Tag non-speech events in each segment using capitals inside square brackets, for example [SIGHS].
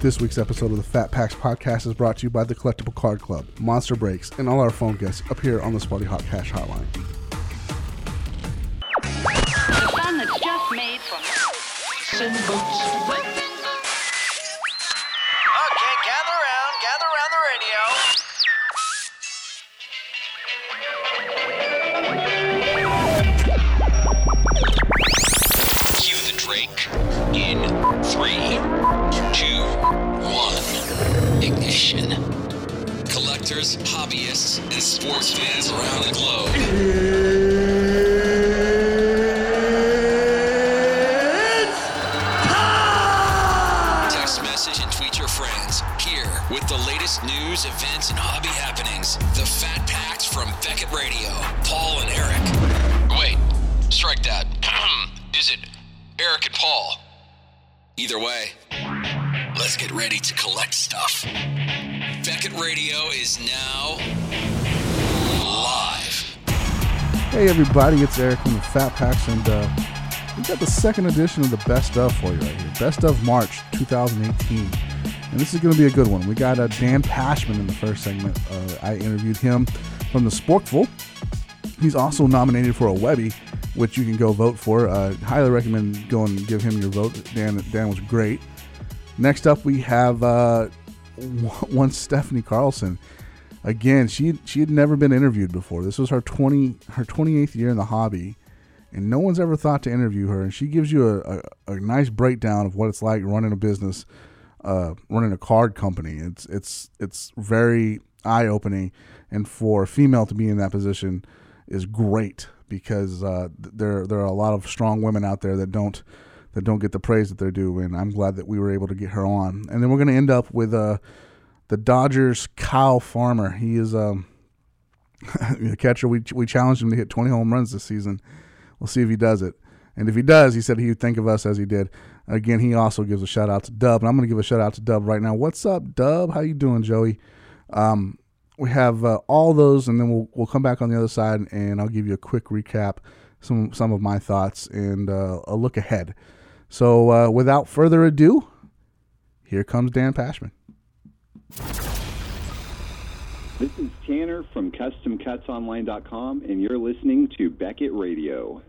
This week's episode of the Fat Packs podcast is brought to you by the Collectible Card Club, Monster Breaks, and all our phone guests appear on the Sparty Hot Cash Hotline. The fun that's just made from Okay, Collectors, hobbyists, and sports fans around the globe. Text message and tweet your friends. Here with the latest news, events, and hobby happenings. The Fat Packs from Beckett Radio. Paul and Eric. Wait, strike that. [CLEARS THROAT] Is it Eric and Paul? Either way, let's get ready to collect stuff. Beckett Radio is now live. Hey everybody, it's Eric from the Fat Packs, and uh, we got the second edition of the Best of for you right here. Best of March 2018. And this is going to be a good one. We got uh, Dan Pashman in the first segment. Uh, I interviewed him from the Sporkful. He's also nominated for a Webby, which you can go vote for. Uh, highly recommend go and give him your vote. Dan, Dan was great. Next up, we have uh, [LAUGHS] one Stephanie Carlson. Again, she she had never been interviewed before. This was her twenty her twenty eighth year in the hobby, and no one's ever thought to interview her. And she gives you a, a, a nice breakdown of what it's like running a business, uh, running a card company. It's it's it's very eye opening, and for a female to be in that position is great because uh, there there are a lot of strong women out there that don't that don't get the praise that they're due, and I'm glad that we were able to get her on. And then we're going to end up with uh, the Dodgers Kyle Farmer. He is um, [LAUGHS] a catcher. We we challenged him to hit 20 home runs this season. We'll see if he does it. And if he does, he said he would think of us as he did. Again, he also gives a shout out to Dub, and I'm going to give a shout out to Dub right now. What's up, Dub? How you doing, Joey? Um, we have uh, all those, and then we'll we'll come back on the other side, and I'll give you a quick recap, some some of my thoughts, and uh, a look ahead. So, uh, without further ado, here comes Dan Pashman. This is Tanner from CustomCutsOnline.com, and you're listening to Beckett Radio.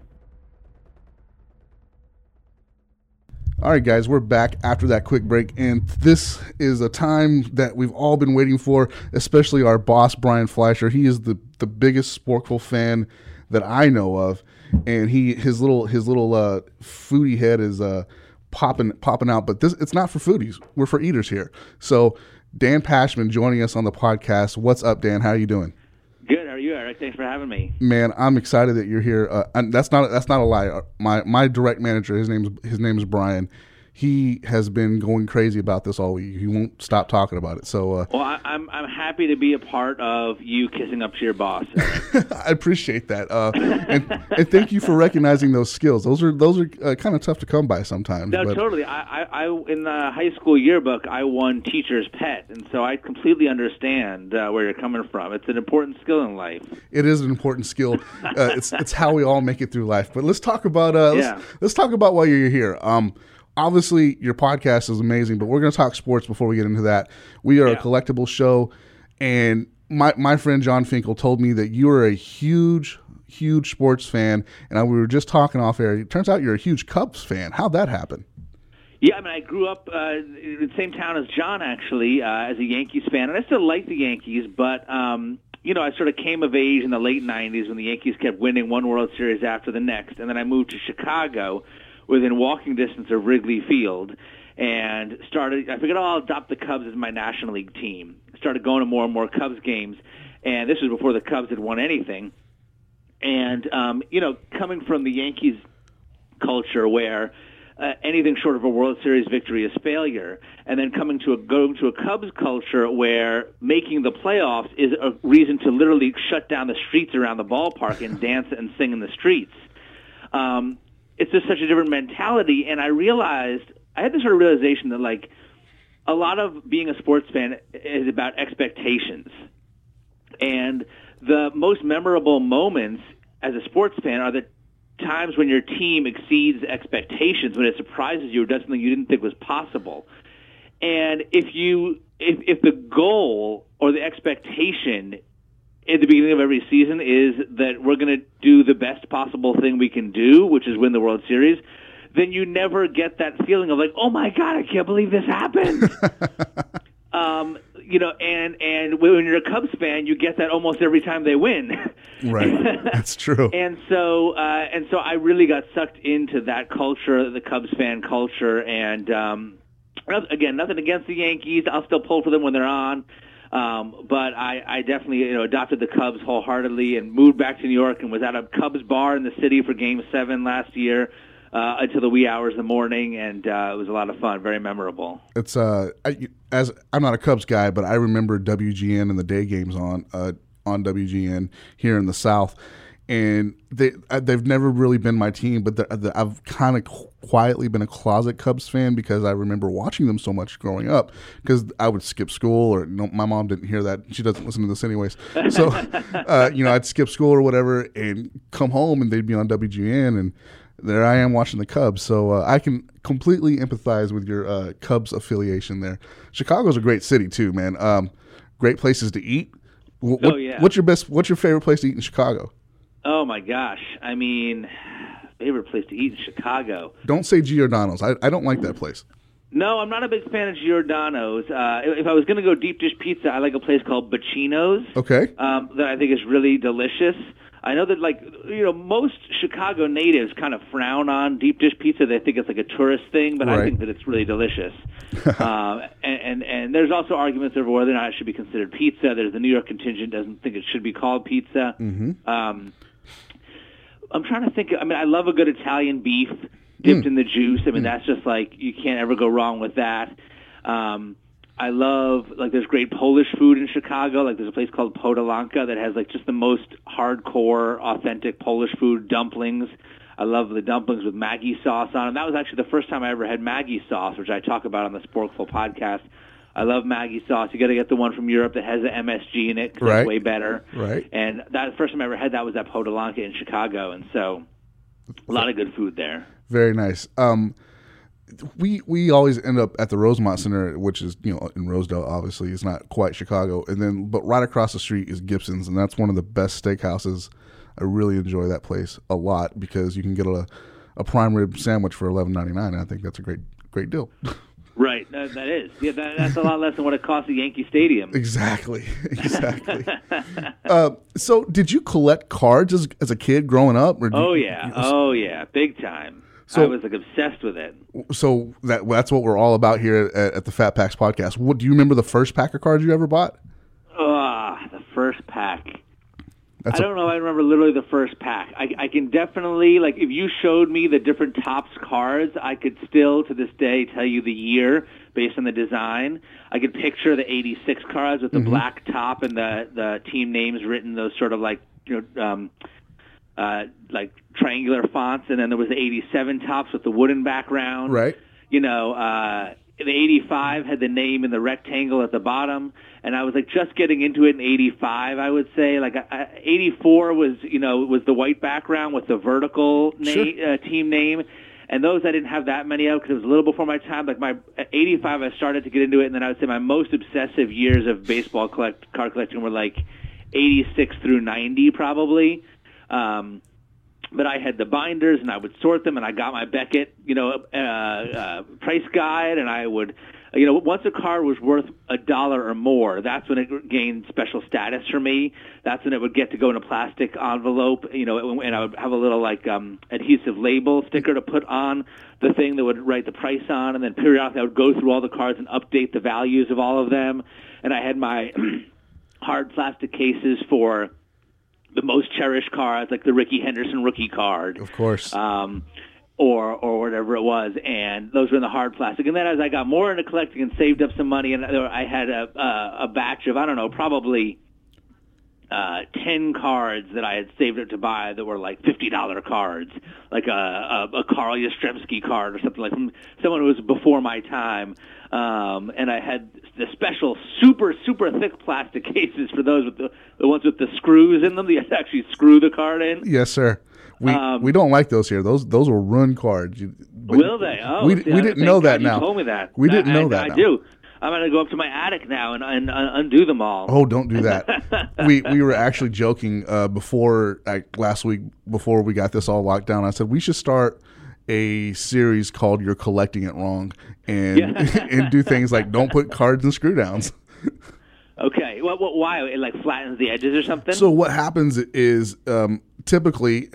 All right, guys, we're back after that quick break, and this is a time that we've all been waiting for, especially our boss, Brian Fleischer. He is the, the biggest Sporkful fan that I know of, and he his little his little uh, foodie head is uh, popping popping out. But this it's not for foodies; we're for eaters here. So, Dan Pashman joining us on the podcast. What's up, Dan? How are you doing? Good. How are you, Eric? Thanks for having me. Man, I'm excited that you're here. Uh, and that's not that's not a lie. Uh, My my direct manager, his name's his name is Brian. He has been going crazy about this all week. He won't stop talking about it. So uh, Well, I, I'm I'm happy to be a part of you kissing up to your boss. [LAUGHS] I appreciate that, uh, and, and thank you for recognizing those skills. Those are those are uh, kind of tough to come by sometimes. no, but totally. I, I, I in the high school yearbook, I won teacher's pet, and so I completely understand uh, where you're coming from. It's an important skill in life. it is an important skill. Uh, it's it's how we all make it through life. But let's talk about uh, let's, let's talk about why you're here. Um, obviously your podcast is amazing, but we're going to talk sports before we get into that. We are a collectible show, and my my friend John Finkel told me that you are a huge huge sports fan, and I, we were just talking off air. It turns out you're a huge Cubs fan. How'd that happen? Yeah, I mean, I grew up uh, in the same town as John, actually, uh, as a Yankees fan, and I still like the Yankees, but um, you know, I sort of came of age in the late '90s when the Yankees kept winning one World Series after the next, and then I moved to Chicago, within walking distance of Wrigley Field, and started. I figured, oh, I'll adopt the Cubs as my National League team. Started going to more and more Cubs games, and this was before the Cubs had won anything. And um, you know, coming from the Yankees culture where uh, anything short of a World Series victory is failure, and then coming to a going to a Cubs culture where making the playoffs is a reason to literally shut down the streets around the ballpark and [LAUGHS] dance and sing in the streets. Um, it's just such a different mentality, and I realized I had this sort of realization that like a lot of being a sports fan is about expectations. And the most memorable moments as a sports fan are the times when your team exceeds expectations, when it surprises you or does something you didn't think was possible. and if you if if the goal or the expectation at the beginning of every season is that we're going to do the best possible thing we can do, which is win the World Series, then you never get that feeling of like, oh my god, I can't believe this happened. [LAUGHS] um, you know, and and when you're a Cubs fan, you get that almost every time they win. Right. [LAUGHS] That's true. And so, uh, and so, I really got sucked into that culture, the Cubs fan culture, and um, again, nothing against the Yankees. I'll still pull for them when they're on. Um, but I, I definitely, you know, adopted the Cubs wholeheartedly and moved back to New York and was at a Cubs bar in the city for Game Seven last year uh, until the wee hours of the morning, and uh, it was a lot of fun, very memorable. It's uh, I, as I'm not a Cubs guy, but I remember WGN and the day games on uh, on WGN here in the South, and they uh, they've never really been my team, but the, the, I've kind of quietly been a closet Cubs fan because I remember watching them so much growing up. Because I would skip school, or no, my mom didn't hear that; she doesn't listen to this anyways. So, [LAUGHS] uh, you know, I'd skip school or whatever, and come home, and they'd be on WGN, and there I am watching the Cubs. So uh, I can completely empathize with your uh, Cubs affiliation there. Chicago's a great city too, man. Um, great places to eat. Wh- Oh, yeah. What's your best? What's your favorite place to eat in Chicago? Oh my gosh! I mean, favorite place to eat in Chicago. Don't say Giordano's. I, I don't like that place. No, I'm not a big fan of Giordano's. Uh, if I was going to go deep dish pizza, I like a place called Bacino's. Okay. um, that I think is really delicious. I know that like you know most Chicago natives kind of frown on deep dish pizza. They think it's like a tourist thing, but I think that it's really delicious. [LAUGHS] um, and, and and there's also arguments over whether or not it should be considered pizza. There's the New York contingent doesn't think it should be called pizza. Mm-hmm. Um, I'm trying to think. I mean, I love a good Italian beef dipped in the juice. I mean, that's just like you can't ever go wrong with that. Um, I love like there's great Polish food in Chicago. Like there's a place called Podhalanka that has like just the most hardcore, authentic Polish food dumplings. I love the dumplings with Maggi sauce on them. That was actually the first time I ever had Maggi sauce, which I talk about on the Sporkful podcast. I love Maggi sauce. You got to get the one from Europe that has the MSG in it 'cause Right. it's way better. Right. And that the first time I ever had that was at Podhalanka in Chicago, and so a lot of good food there. Very nice. Um, we we always end up at the Rosemont Center, which is you know in Rosedale. Obviously, it's not quite Chicago, and then but right across the street is Gibson's, and that's one of the best steakhouses. I really enjoy that place a lot because you can get a a prime rib sandwich for eleven ninety nine. I think that's a great great deal. [LAUGHS] Right, that, that is. Yeah, that, that's a lot less than what it costs at Yankee Stadium. exactly, [LAUGHS] exactly. [LAUGHS] uh, so, did you collect cards as, as a kid growing up? Oh you- yeah, oh yeah, big time. So- I was like obsessed with it. So that that's what we're all about here at, at the Fat Packs podcast. What do you remember the first pack of cards you ever bought? Ah, the first pack. That's I don't know. I remember literally the first pack. I, I can definitely like if you showed me the different Topps cards, I could still to this day tell you the year based on the design. I could picture the '86 cards with the black top and the the team names written those sort of like you know um, uh, like triangular fonts, and then there was the '87 Topps with the wooden background Right. you know, uh, the 85 had the name in the rectangle at the bottom, and I was like just getting into it in 85. I would say like I, I- 84 was you know was the white background with the vertical na- Sure. uh, team name. And those I didn't have that many of because it was a little before my time. Like my 85, I started to get into it, and then I would say my most obsessive years of baseball collect card collecting were like 86 through 90, probably. Um, but I had the binders and I would sort them and I got my Beckett, you know, uh, uh, price guide and I would, you know, once a card was worth a dollar or more, that's when it gained special status for me. That's when it would get to go in a plastic envelope, you know, and I would have a little like um, adhesive label sticker to put on the thing that would write the price on, and then periodically I would go through all the cards and update the values of all of them. And I had my [CLEARS THROAT] hard plastic cases for the most cherished cards, like the Rickey Henderson rookie card, Of course. um, or or whatever it was, and those were in the hard plastic. And then as I got more into collecting and saved up some money, and I had a a, a batch of I don't know, probably uh, ten cards that I had saved up to buy that were like fifty dollar cards, like a, a a Carl Yastrzemski card or something like from someone who was before my time. Um, and I had the special super super thick plastic [LAUGHS] cases for those with the the ones with the screws in them. That actually screw the card in. yes, sir. We Um, we don't like those here. Those those will ruin cards. You, Will they? Oh, we, see, we didn't know God that you now. told me that. We didn't I- know I- that. I now. do. I'm going to go up to my attic now and, and uh, undo them all. Oh, don't do that. [LAUGHS] we we were actually joking uh, before like last week before we got this all locked down. I said we should start a series called "You're Collecting It Wrong" and [LAUGHS] and do things like don't put cards in screw downs. Okay. Well, well, why? It like flattens the edges or something? So what happens is um, typically,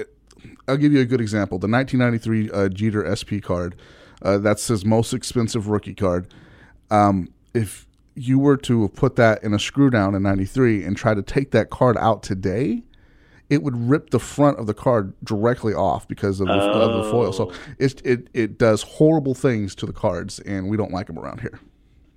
I'll give you a good example. The 1993 uh, Jeter SP card, uh, that's his most expensive rookie card. Um, if you were to put that in a screw down in 93 and try to take that card out today, it would rip the front of the card directly off because of the, of the foil. So it, it, it does horrible things to the cards, and we don't like them around here.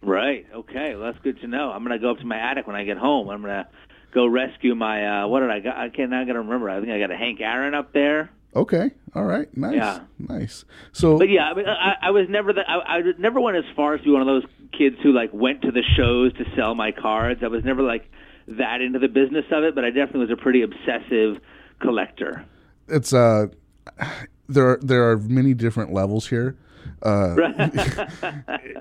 Right. Okay. Well, that's good to know. I'm going to go up to my attic when I get home. I'm going to go rescue my. Uh, what did I got? I can't. I got to remember. I think I got a Hank Aaron up there. Okay. All right. Nice. Yeah. Nice. So But yeah, I, mean, I, I was never the. I, I never went as far as to be one of those kids who like went to the shows to sell my cards. I was never like that into the business of it. But I definitely was a pretty obsessive collector. it's uh there there are many different levels here uh [LAUGHS]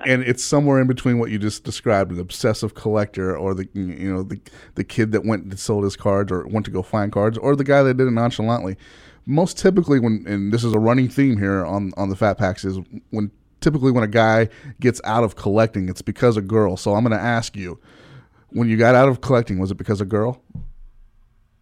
and it's somewhere in between what you just described an obsessive collector or the you know the the kid that went and sold his cards or went to go find cards or the guy that did it nonchalantly most typically when and this is a running theme here on on the fat packs is when typically when a guy gets out of collecting it's because of girl so i'm going to ask you when you got out of collecting was it because of girl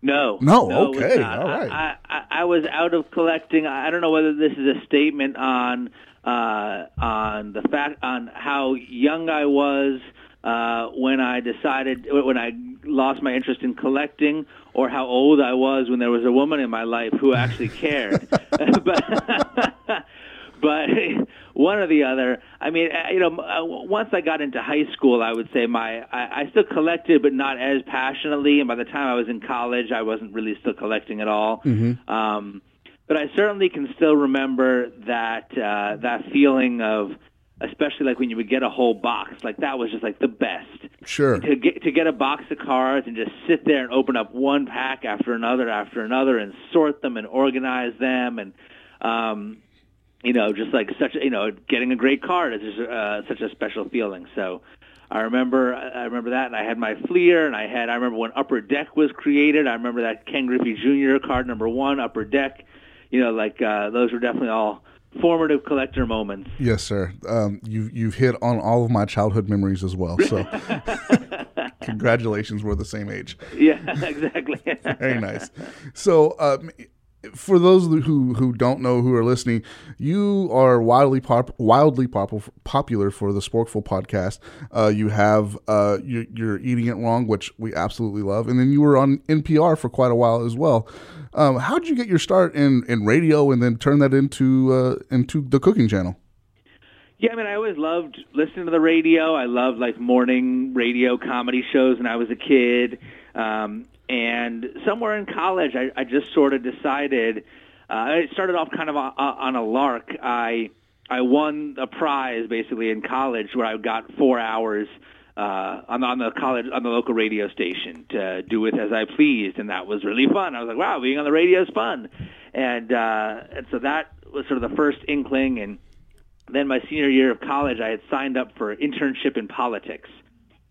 No. No, was okay, all right. I, I, I was out of collecting. I don't know whether this is a statement on uh, on the fact on how young I was uh, when I decided when I lost my interest in collecting, or how old I was when there was a woman in my life who actually cared. [LAUGHS] but but one or the other. I mean, uh, you know, uh, once I got into high school, I would say my I, I still collected, but not as passionately. And by the time I was in college, I wasn't really still collecting at all. Um, but I certainly can still remember that uh, that feeling of, especially like when you would get a whole box, like that was just like the best. Sure. To get to get a box of cards and just sit there and open up one pack after another after another and sort them and organize them and um you know just like such a, you know getting a great card is just, uh, such a special feeling. So I remember I remember that and I had my Fleer and I had I remember when Upper Deck was created. I remember that Ken Griffey Jr. card number 1 Upper Deck. You know like uh those were definitely all formative collector moments Yes, sir. Um, you you've hit on all of my childhood memories as well. So, [LAUGHS] congratulations, we're the same age. yeah [LAUGHS] exactly Very nice. [LAUGHS] So, um, for those who who don't know who are listening, you are wildly pop, wildly pop, popular for the Sporkful podcast. Uh, you have uh, you're, you're eating it wrong, which we absolutely love, and then you were on NPR for quite a while as well. Um, how did you get your start in, in radio and then turn that into uh, into the cooking channel? Yeah, I mean, I always loved listening to the radio. I loved like morning radio comedy shows when I was a kid. Um, and somewhere in college, I, I just sort of decided. Uh, it started off kind of on, on a lark. I I won a prize basically in college where I got four hours uh, on, on the college on the local radio station to do with as I pleased, and that was really fun. I was like, wow, being on the radio is fun, and uh, and so that was sort of the first inkling and then my senior year of college, I had signed up for an internship in politics.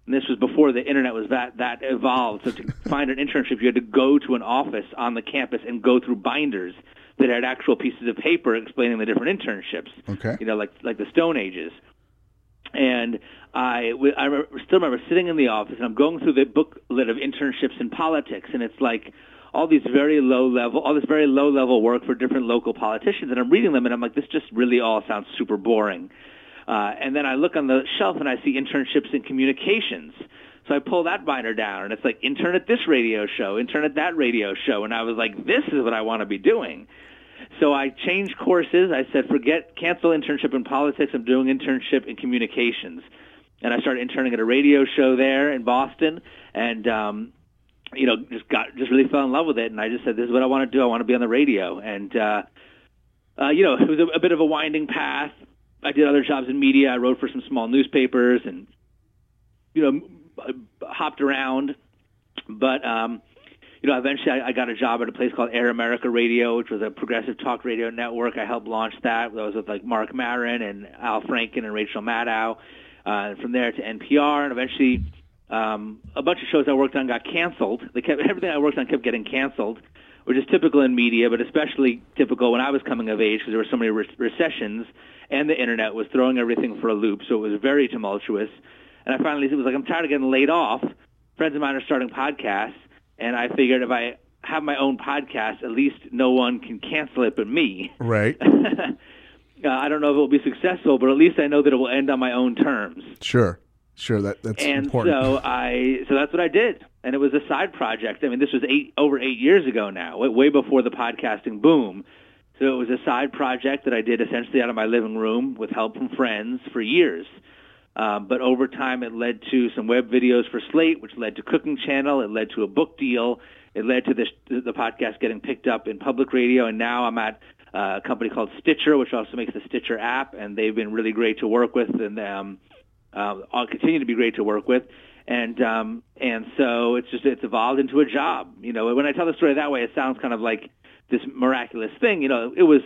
And this was before the internet was that that evolved. So to [LAUGHS] find an internship, you had to go to an office on the campus and go through binders that had actual pieces of paper explaining the different internships. Okay. You know, like like the Stone Ages. And I, I remember, still remember sitting in the office, and I'm going through the booklet of internships in politics, and it's like all these very low level, all this very low level work for different local politicians, and I'm reading them, and I'm like, this just really all sounds super boring. Uh, and then I look on the shelf and I see internships in communications. So I pull that binder down, and it's like intern at this radio show, intern at that radio show, and I was like, this is what I want to be doing. So I changed courses. I said, forget, cancel internship in politics. I'm doing internship in communications. And I started interning at a radio show there in Boston, and um, you know, just got just really fell in love with it. And I just said, this is what I want to do. I want to be on the radio. And uh, uh, you know, it was a, a bit of a winding path. I did other jobs in media. I wrote for some small newspapers, and you know, hopped around. But um, you know, eventually I, I got a job at a place called Air America Radio, which was a progressive talk radio network. I helped launch that. That was with like Mark Maron and Al Franken and Rachel Maddow. Uh, and from there to NPR, and eventually um, a bunch of shows I worked on got canceled. They kept [LAUGHS] everything I worked on kept getting canceled, which is typical in media, but especially typical when I was coming of age because there were so many re- recessions and the internet was throwing everything for a loop. So it was very tumultuous. And I finally it was like, I'm tired of getting laid off. Friends of mine are starting podcasts, and I figured if I have my own podcast, at least no one can cancel it but me. Right. [LAUGHS] Uh, I don't know if it will be successful, but at least I know that it will end on my own terms. Sure. Sure. That that's and important. so I, so that's what I did, and it was a side project. I mean, this was eight over eight years ago now, way- before the podcasting boom. So it was a side project that I did essentially out of my living room with help from friends for years. Um, but over time, it led to some web videos for Slate, which led to Cooking Channel. It led to a book deal. It led to the podcast getting picked up in public radio, and now I'm at uh, a company called Stitcher, which also makes the Stitcher app, and they've been really great to work with, and um, uh, I'll continue to be great to work with. And um, and so it's just it's evolved into a job. You know, when I tell the story that way, it sounds kind of like this miraculous thing. You know, it was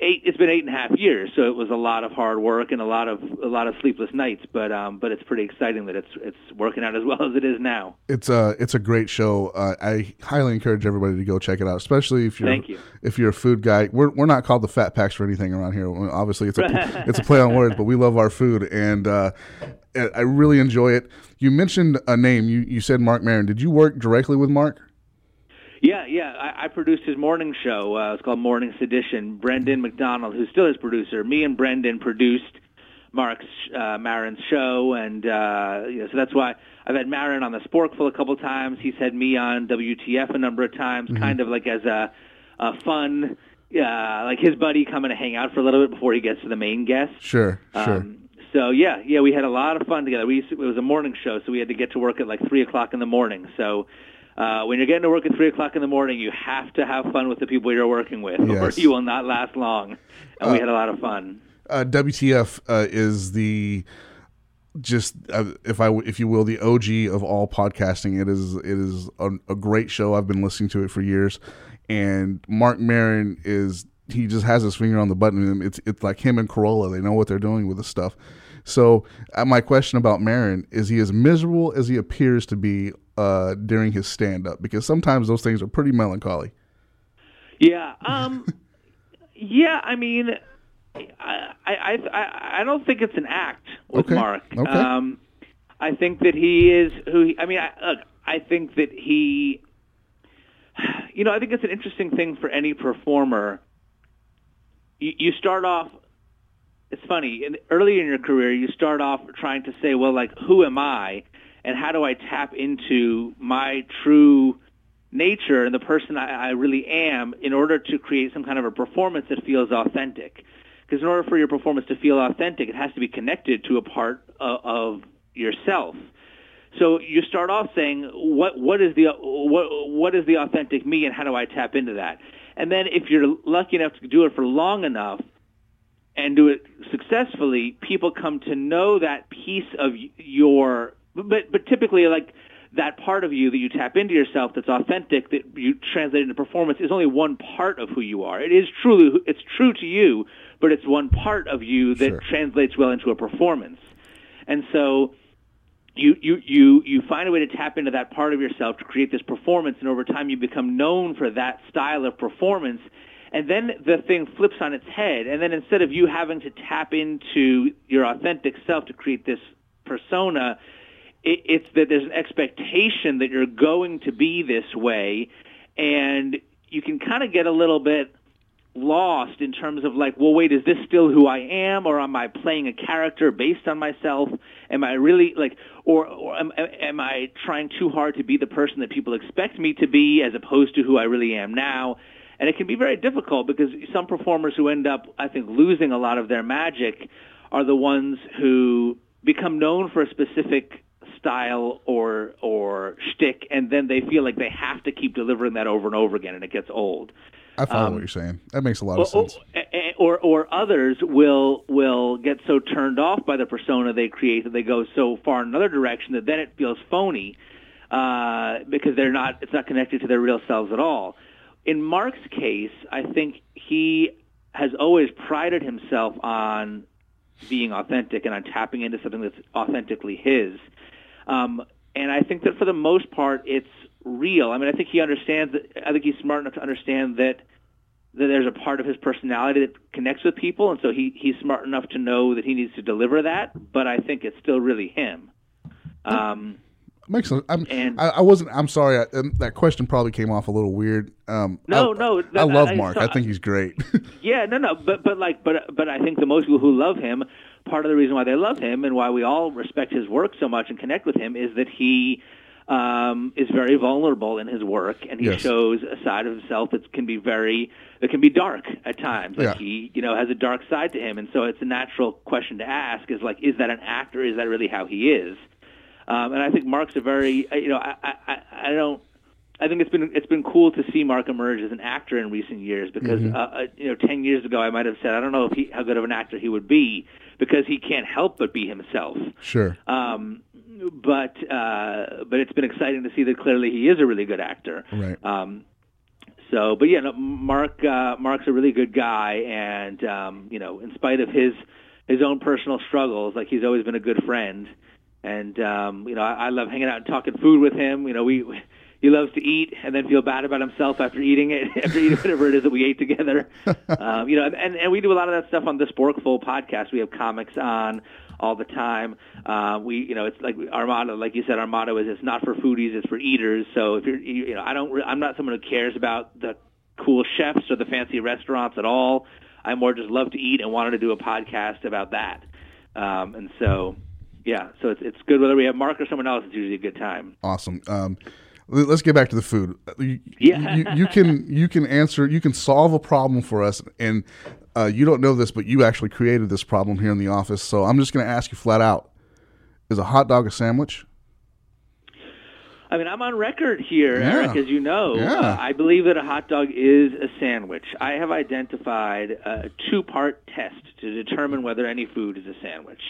eight it's been eight and a half years so it was a lot of hard work and a lot of a lot of sleepless nights but um but it's pretty exciting that it's it's working out as well [LAUGHS] as it is now it's a it's a great show. Uh, I highly encourage everybody to go check it out, especially if you're Thank you. if you're a food guy. We're, we're not called the Fat Packs for anything around here. Obviously, it's a [LAUGHS] it's a play on words, but we love our food, and uh, I really enjoy it. You mentioned a name. You you said Mark Maron. Did you work directly with Mark? Yeah yeah i, I produced his morning show uh, it's called morning sedition brendan mcdonald who's still his producer me and brendan produced mark's uh, maron's show and uh you know so that's why i've had marin on the sporkful a couple times he's had me on wtf a number of times kind of like as a, a fun uh, like his buddy coming to hang out for a little bit before he gets to the main guest Sure, sure. Um, so yeah, yeah, we had a lot of fun together. We used to, it was a morning show, so we had to get to work at like three o'clock in the morning. So uh, when you're getting to work at three o'clock in the morning, you have to have fun with the people you're working with, or you will not last long. And we had a lot of fun. uh, WTF uh, is the just uh, if I if you will the OG of all podcasting. It is it is a, a great show. I've been listening to it for years, and Mark Maron is he just has his finger on the button. It's it's like him and Carolla. They know what they're doing with the stuff. So uh, my question about Maron is he as miserable as he appears to be uh, during his stand up? Because sometimes those things are pretty melancholy. Yeah. Um. [LAUGHS] yeah. I mean, I, I I I don't think it's an act with Okay, Mark. okay. Um, I think that he is who. He, I mean, I, look, I think that he. [SIGHS] You know, I think it's an interesting thing for any performer. You, you start off. It's funny. In, early in your career, you start off trying to say, "Well, like, who am I, and how do I tap into my true nature and the person I, I really am in order to create some kind of a performance that feels authentic. Because in order for your performance to feel authentic, it has to be connected to a part of, of yourself. So you start off saying, what what is the what what is the authentic me, and how do I tap into that? And then if you're lucky enough to do it for long enough and do it successfully, people come to know that piece of your but but typically like that part of you that you tap into yourself that's authentic that you translate into performance is only one part of who you are. It is truly it's true to you, but it's one part of you that Sure. translates well into a performance. And so you, you, you, you find a way to tap into that part of yourself to create this performance, and over time you become known for that style of performance. And then the thing flips on its head, and then instead of you having to tap into your authentic self to create this persona, it, it's that there's an expectation that you're going to be this way, and you can kind of get a little bit lost in terms of like, well, wait, is this still who I am, or am I playing a character based on myself? Am I really like, or, or am, am I trying too hard to be the person that people expect me to be, as opposed to who I really am now? And it can be very difficult because some performers who end up, I think, losing a lot of their magic are the ones who become known for a specific style or or shtick, and then they feel like they have to keep delivering that over and over again, and it gets old I follow um, what you're saying. That makes a lot of or, sense. Eh, eh, or or others will will get so turned off by the persona they create that they go so far in another direction that then it feels phony. uh, because they're not. It's not connected to their real selves at all. In Mark's case, I think he has always prided himself on being authentic and on tapping into something that's authentically his. Um, and I think that for the most part, it's real. I mean, I think he understands that. I think he's smart enough to understand that that there's a part of his personality that connects with people, and so he he's smart enough to know that he needs to deliver that. But I think it's still really him. Um, Makes sense. I'm, And- I, I wasn't. I'm sorry. I, um, that question probably came off a little weird. Um, No, I, no, I love Mark. so- I think he's great. [LAUGHS] Yeah, no, no, but but like, but but I think the most people who love him, part of the reason why they love him and why we all respect his work so much and connect with him is that he um, is very vulnerable in his work, and he Yes. shows a side of himself that can be very that can be dark at times. Like Yeah. he, you know, has a dark side to him, and so it's a natural question to ask: is like, is that an actor? Is that really how he is? Um, and I think Mark's a very, you know, I, I, I don't. I think it's been it's been cool to see Mark emerge as an actor in recent years because uh, uh, you know ten years ago I might have said I don't know if he, how good of an actor he would be because he can't help but be himself. sure. Um, but uh, but it's been exciting to see that clearly he is a really good actor. Right. Um, so, but yeah, no, Mark uh, Mark's a really good guy, and um, you know, in spite of his his own personal struggles, like he's always been a good friend. And um, you know, I, I love hanging out and talking food with him. You know, we he loves to eat and then feel bad about himself after eating it, [LAUGHS] after eating whatever it is that we ate together. [LAUGHS] um, you know, and and we do a lot of that stuff on the Sporkful podcast. We have comics on all the time. Uh, we, you know, it's like our motto, like you said, our motto is it's not for foodies, it's for eaters. So if you're, you know, I don't, re- I'm not someone who cares about the cool chefs or the fancy restaurants at all. I more just love to eat and wanted to do a podcast about that. Um, and so, yeah, so it's it's good whether we have Mark or someone else. It's usually a good time. Awesome. Um, let's get back to the food. You, Yeah. you, you can you can answer. You can solve a problem for us, and uh, you don't know this, but you actually created this problem here in the office. So I'm just going to ask you flat out: Is a hot dog a sandwich? I mean, I'm on record here, Yeah. Eric, as you know. Yeah. Uh, I believe that a hot dog is a sandwich. I have identified a two-part test to determine whether any food is a sandwich.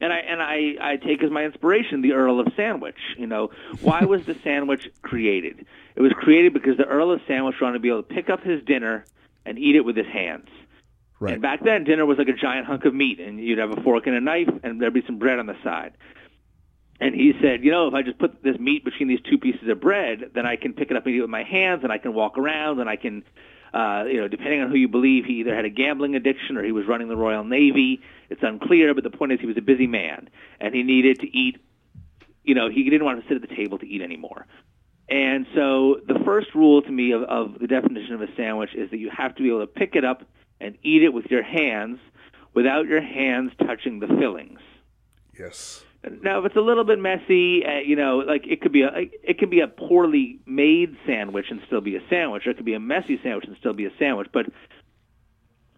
And I and I, I take as my inspiration the Earl of Sandwich. You know, why was the sandwich created? It was created because the Earl of Sandwich wanted to be able to pick up his dinner and eat it with his hands. Right. And back then, dinner was like a giant hunk of meat, and you'd have a fork and a knife, and there'd be some bread on the side. And he said, you know, if I just put this meat between these two pieces of bread, then I can pick it up and eat it with my hands, and I can walk around, and I can, uh, you know, depending on who you believe, he either had a gambling addiction or he was running the Royal Navy. It's unclear, but the point is he was a busy man, and he needed to eat. You know, he didn't want to sit at the table to eat anymore. And so the first rule to me of, of the definition of a sandwich is that you have to be able to pick it up and eat it with your hands without your hands touching the fillings. Yes. Now, if it's a little bit messy, uh, you know, like it could be a it could be a poorly made sandwich and still be a sandwich, or it could be a messy sandwich and still be a sandwich. But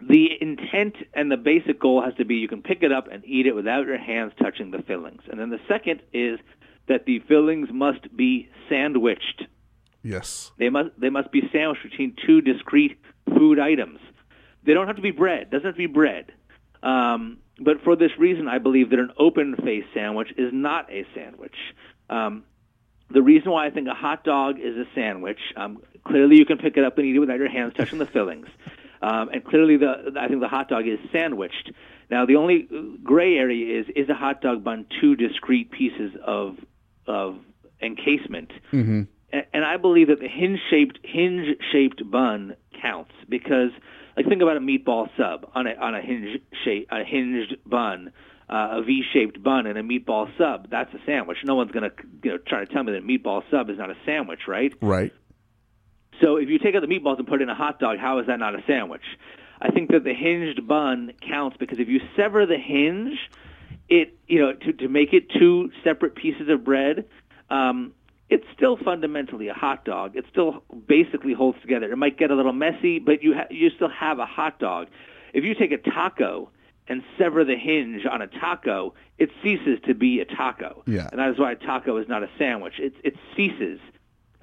the intent and the basic goal has to be you can pick it up and eat it without your hands touching the fillings. And then the second is that the fillings must be sandwiched. Yes. They must they must be sandwiched between two discrete food items. They don't have to be bread. Doesn't have to be bread. Um, but for this reason, I believe that an open face sandwich is not a sandwich. Um, the reason why I think a hot dog is a sandwich, um, clearly you can pick it up and eat it without your hands touching the [LAUGHS] fillings. Um, and clearly, the I think the hot dog is sandwiched. Now, the only gray area is is a hot dog bun two discrete pieces of of encasement. Mm-hmm. A- and I believe that the hinge shaped hinge shaped bun counts because like think about a meatball sub on a on a hinge shape a hinged bun. Uh, a V-shaped bun and a meatball sub. That's a sandwich. No one's going to you know, try to tell me that a meatball sub is not a sandwich, right? Right. So if you take out the meatballs and put it in a hot dog, how is that not a sandwich? I think that the hinged bun counts because if you sever the hinge, it you know to to make it two separate pieces of bread, um, it's still fundamentally a hot dog. It still basically holds together. It might get a little messy, but you ha- you still have a hot dog. If you take a taco and sever the hinge on a taco, it ceases to be a taco. Yeah. And that is why a taco is not a sandwich. It it ceases.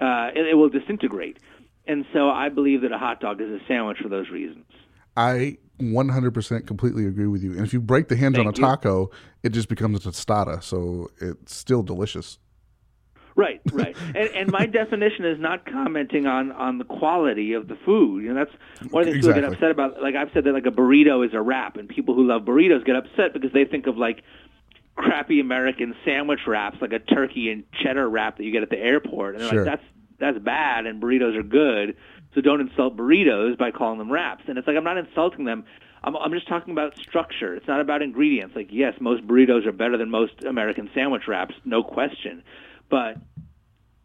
Uh, it, it will disintegrate. And so I believe that a hot dog is a sandwich for those reasons. I 100% completely agree with you. And if you break the hinge on a Thank you. taco, it just becomes a tostada. So it's still delicious. Right, right. And, and my definition is not commenting on on the quality of the food. You know, that's one of the things people get upset about. Like I've said that like a burrito is a wrap, and people who love burritos get upset because they think of like crappy American sandwich wraps, like a turkey and cheddar wrap that you get at the airport, and they're Sure. like, that's that's bad, and burritos are good. So don't insult burritos by calling them wraps. And it's like I'm not insulting them. I'm, I'm just talking about structure. It's not about ingredients. Like yes, most burritos are better than most American sandwich wraps, no question. But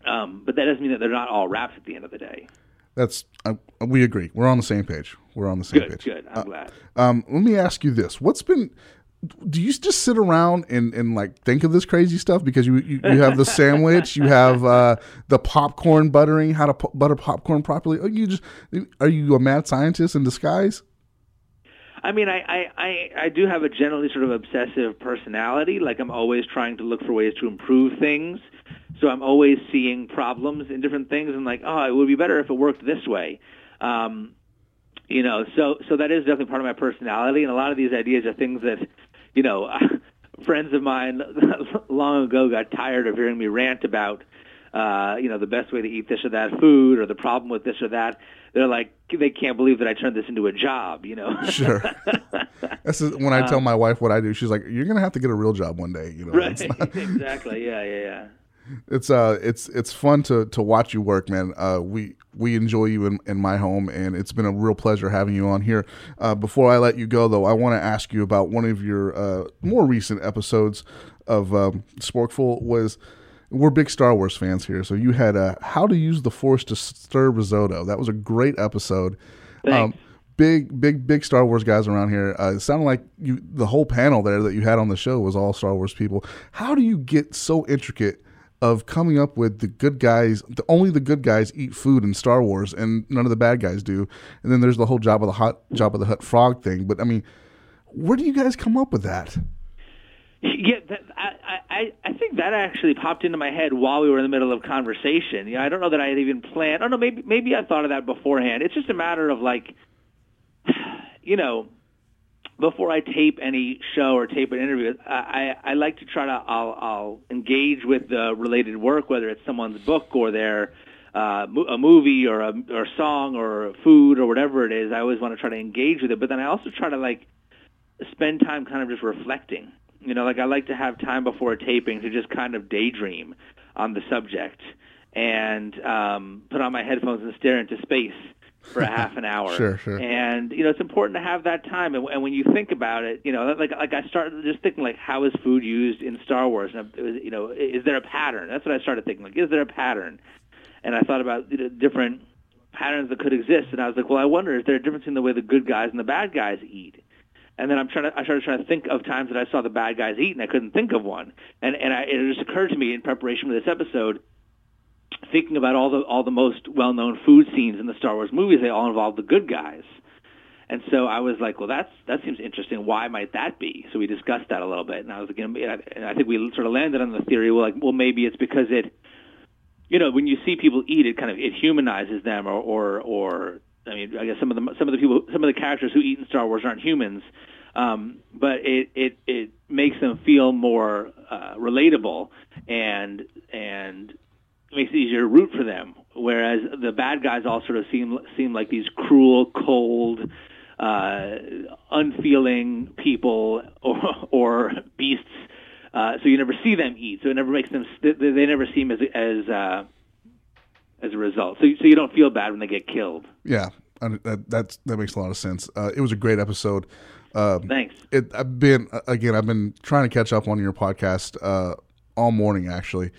um, but that doesn't mean that they're not all wraps at the end of the day. That's uh, we agree. We're on the same page. We're on the same Good, page. good. I'm glad. Um, let me ask you this: What's been? Do you just sit around and, and like think of this crazy stuff because you you, you have the [LAUGHS] sandwich, you have uh, the popcorn buttering, how to pu- butter popcorn properly? Or you just are you a mad scientist in disguise? I mean, I, I, I, I do have a generally sort of obsessive personality. Like I'm always trying to look for ways to improve things. So I'm always seeing problems in different things and like, oh, it would be better if it worked this way. Um, you know, so so that is definitely part of my personality. And a lot of these ideas are things that, you know, [LAUGHS] friends of mine [LAUGHS] long ago got tired of hearing me rant about. Uh, you know, the best way to eat this or that food, or the problem with this or that. They're like, they can't believe that I turned this into a job. You know, [LAUGHS] Sure. [LAUGHS] This is when I tell my wife what I do. She's like, "You're gonna have to get a real job one day." You know, right? [LAUGHS] Not- exactly. Yeah, yeah, yeah. it's uh, it's it's fun to to watch you work, man. Uh, we we enjoy you in, in my home, and it's been a real pleasure having you on here. Uh, before I let you go, though, I want to ask you about one of your uh, more recent episodes of um, Sporkful. Was we're big Star Wars fans here, so you had uh, how to use the Force to stir risotto. That was a great episode. Um, big, big, big Star Wars guys around here. Uh, it sounded like you, the whole panel there that you had on the show was all Star Wars people. How do you get so intricate of coming up with the good guys? The, only the good guys eat food in Star Wars, and none of the bad guys do. And then there's the whole job of the hot Jabba the Hutt frog thing. But I mean, where do you guys come up with that? Yeah, that, I, I, I think that actually popped into my head while we were in the middle of conversation. You know, I don't know that I had even planned. Oh no, maybe maybe I thought of that beforehand. It's just a matter of like, [SIGHS] you know, before I tape any show or tape an interview, I, I, I like to try to I'll, I'll engage with the related work, whether it's someone's book or their uh, a movie or a or a song or food or whatever it is. I always want to try to engage with it, but then I also try to like spend time kind of just reflecting. You know, like I like to have time before taping to just kind of daydream on the subject and um, put on my headphones and stare into space for a half an [LAUGHS] hour. Sure, sure. And you know, it's important to have that time. And, and when you think about it, you know, like like I started just thinking like, how is food used in Star Wars? And you know, is there a pattern? That's what I started thinking. Like, is there a pattern? And I thought about you know, different patterns that could exist. And I was like, well, I wonder is there a difference in the way the good guys and the bad guys eat? And then I'm trying to I started trying to think of times that I saw the bad guys eat, and I couldn't think of one. And and I, it just occurred to me in preparation for this episode, thinking about all the all the most well known food scenes in the Star Wars movies, they all involve the good guys. And so I was like, well, that's that seems interesting. Why might that be? So we discussed that a little bit, and I was like, and I- and I think we sort of landed on the theory. Well, like, well, maybe it's because it, you know, when you see people eat, it kind of it humanizes them, or or or I mean, I guess some of the some of the people, some of the characters who eat in Star Wars aren't humans, um, but it it it makes them feel more uh, relatable and and makes it easier to root for them. Whereas the bad guys all sort of seem seem like these cruel, cold, uh, unfeeling people [LAUGHS] or or beasts. Uh, so you never see them eat. So it never makes them. They, never seem as as uh, as a result. So so you don't feel bad when they get killed. Yeah, that that's, that makes a lot of sense. Uh, it was a great episode. Um, Thanks. it, I've been again. I've been trying to catch up on your podcast uh, all morning actually,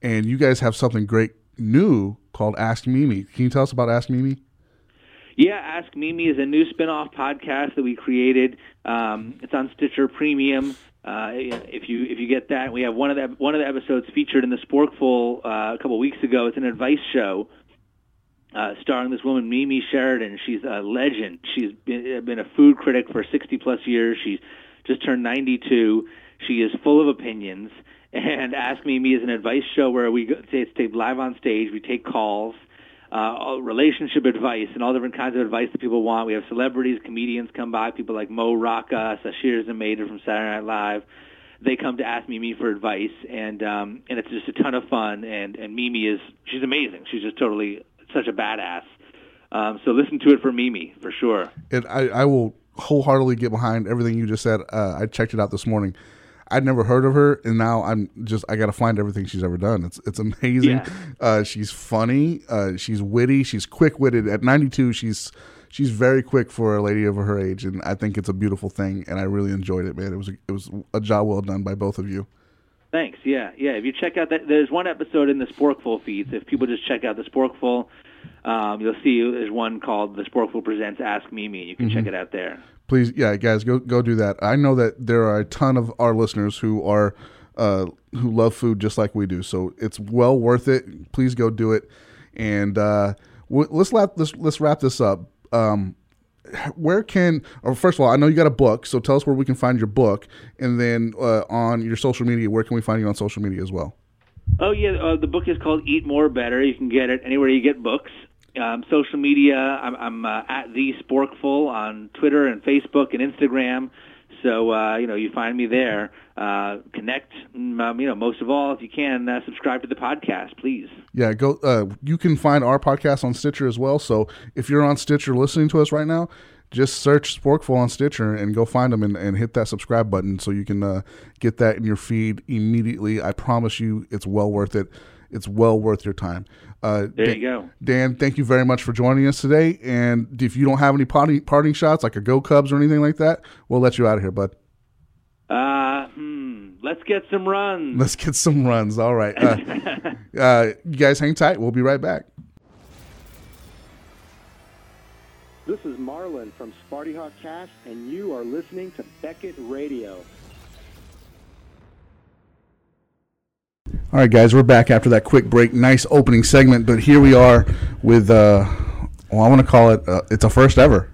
and you guys have something great new called Ask Mimi. Can you tell us about Ask Mimi? Yeah, Ask Mimi is a new spin-off podcast that we created. Um, it's on Stitcher Premium. Uh, if you if you get that, we have one of the one of the episodes featured in the Sporkful uh, a couple weeks ago. It's an advice show uh, starring this woman Mimi Sheraton. She's a legend. She's been, been a food critic for 60 plus years. She's just turned 92. She is full of opinions. [LAUGHS] And Ask Mimi is an advice show where we go, it's taped live on stage. We take calls, uh, relationship advice, and all different kinds of advice that people want. We have celebrities, comedians come by, people like Mo Rocca, Sasheer Zamata from Saturday Night Live. they come to ask Mimi for advice, and um, and it's just a ton of fun. And and Mimi is she's amazing. She's just totally such a badass. Um, so listen to it for Mimi for sure. And I, I will wholeheartedly get behind everything you just said. Uh, I checked it out this morning. I'd never heard of her, and now I'm just I got to find everything she's ever done. It's it's amazing. Yeah. Uh, she's funny. Uh, she's witty. She's quick witted. At 92, she's she's very quick for a lady of her age, and I think it's a beautiful thing. And I really enjoyed it, man. It was a, it was a job well done by both of you. Thanks. Yeah, yeah. If you check out that, there's one episode in the Sporkful feeds. If people just check out the Sporkful, um, you'll see there's one called the Sporkful presents Ask Mimi. And you can check it out there. Please yeah guys go go do that. I know that there are a ton of our listeners who are uh who love food just like we do. So it's well worth it. Please go do it. And uh w- let's wrap this let's wrap this up. Um where can or first of all i know you got a book so tell us where we can find your book. And then uh, on your social media where can we find you on social media as well? Oh yeah, uh, the book is called Eat More Better. You can get it anywhere you get books. Um, social media, I'm, I'm uh, at the Sporkful on Twitter and Facebook and Instagram. So uh, you know, you find me there. Uh, connect. mm, Um, you know, most of all, if you can, uh, subscribe to the podcast, please. Yeah, go. Uh, you can find our podcast on Stitcher as well. So if you're on Stitcher listening to us right now, just search Sporkful on Stitcher and go find them and, and hit that subscribe button so you can uh, get that in your feed immediately. I promise you, it's well worth it. It's well worth your time. Uh, There Dan, you go. Dan, thank you very much for joining us today. And if you don't have any parting, parting shots like a Go Cubs or anything like that, we'll let you out of here, bud. Uh, hmm, let's get some runs. Let's get some runs. All right. Uh, [LAUGHS] uh, you guys hang tight. We'll be right back. This is Marlon from Sparty Hawk Cast, and you are listening to Beckett Radio. All right, guys, we're back after that quick break. Nice opening segment, but here we are with, uh, well, I want to call it, uh, it's a first ever.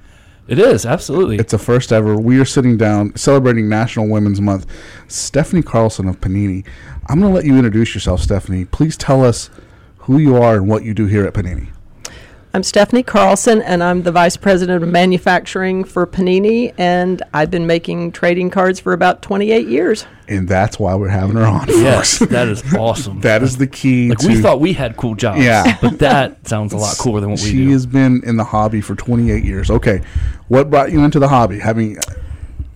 It is absolutely. It's a first ever. We are sitting down celebrating National Women's Month. Stephanie Carlson of Panini. I'm going to let you introduce yourself, Stephanie. Please tell us who you are and what you do here at Panini. I'm Stephanie Carlson, and I'm the Vice President of Manufacturing for Panini, and I've been making trading cards for about 28 years. And that's why we're having her on, yes, folks. that is [LAUGHS] awesome. that is the key like to. we thought we had cool jobs. Yeah. but that sounds a lot cooler than what we do. she has been in the hobby for 28 years. Okay, what brought you into the hobby? Having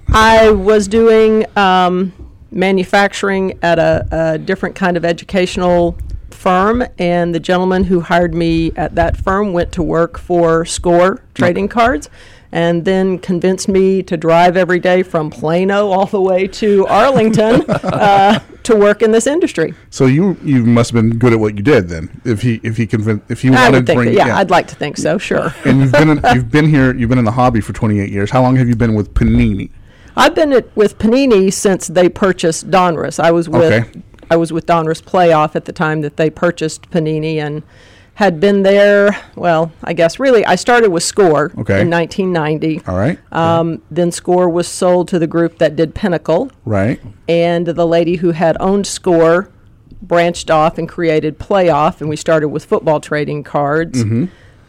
I was doing um, manufacturing at a, a different kind of educational firm, and the gentleman who hired me at that firm went to work for Score Trading Cards. And then convinced me to drive every day from Plano all the way to Arlington [LAUGHS] uh, to work in this industry. so you you must have been good at what you did then. If he if he convinced if he I wanted to bring that, yeah, I'd like to think so, sure. and you've been in, [LAUGHS] you've been here you've been in the hobby for 28 years. How long have you been with Panini? I've been at, with Panini since they purchased Donruss. I was with Okay. I was with Donruss Playoff at the time that they purchased Panini and had been there. Well, I guess really I started with Score Okay. in 1990. All right, Um, then Score was sold to the group that did Pinnacle, right. and the lady who had owned Score branched off and created Playoff, and we started with football trading cards.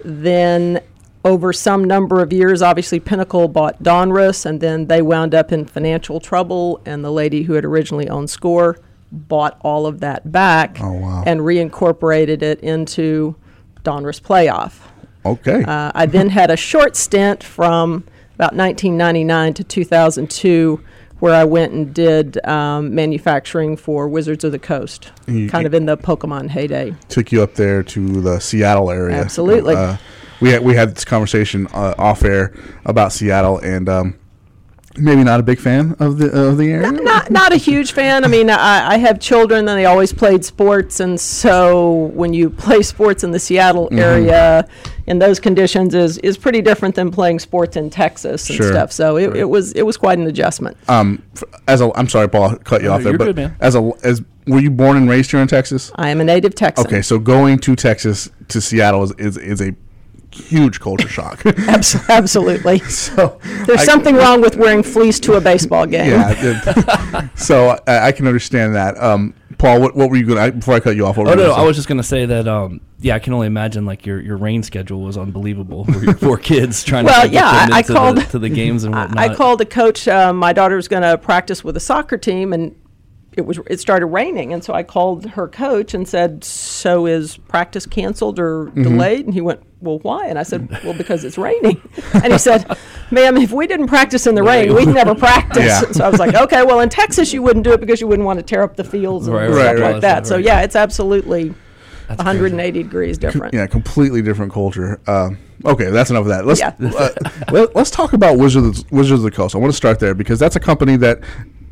Then, over some number of years, obviously Pinnacle bought Donruss, and then they wound up in financial trouble, and the lady who had originally owned Score bought all of that back Oh, wow. and reincorporated it into Donruss Playoff. Okay. Uh, I then [LAUGHS] had a short stint from about 1999 to 2002 where I went and did um, manufacturing for Wizards of the Coast, You- kind of in the Pokemon heyday. Took you up there to the Seattle area. Absolutely. Uh, we had we had this conversation uh, off air about Seattle, and um, maybe not a big fan of the of the area. Not, not a huge fan. I mean, I, I have children and they always played sports, and so when you play sports in the Seattle Mm-hmm. area in those conditions is is pretty different than playing sports in Texas and Sure. stuff. So it, it was it was quite an adjustment. Um, as a, I'm sorry, Paul, I cut you No, off there, you're but good, man. as a as were you born and raised here in Texas? I am a native Texan. Okay, so going to Texas to Seattle is is, is a huge culture shock. [LAUGHS] Absolutely. [LAUGHS] so There's I- something wrong with wearing fleece to a baseball game. Yeah. it- [LAUGHS] so I, I can understand that. Um, Paul, what, what were you going to, before I cut you off? What Oh you no, gonna no. I was just gonna say that. Um, yeah, I can only imagine like your your rain schedule was unbelievable for your four kids trying Well, to like, yeah, them I- I called- the, to the games and I, whatnot. I called a coach. Uh, my daughter was going to practice with a soccer team, and it was it started raining, and so I called her coach and said, "So is practice canceled or Mm-hmm. delayed?" And he went, "Well, why?" And I said, "Well, because it's raining." [LAUGHS] and he said, "Ma'am, if we didn't practice in the rain, we'd never [LAUGHS] practice." Yeah. So I was like, "Okay, well, in Texas, you wouldn't do it because you wouldn't want to tear up the fields and Right, stuff right, like right. that." So yeah, it's absolutely That's 180 degrees different. Yeah, completely different culture. Um, okay, that's enough of that. Let's Yeah. [LAUGHS] uh, let, us talk about Wizards Wizards of the Coast. I want to start there because that's a company that,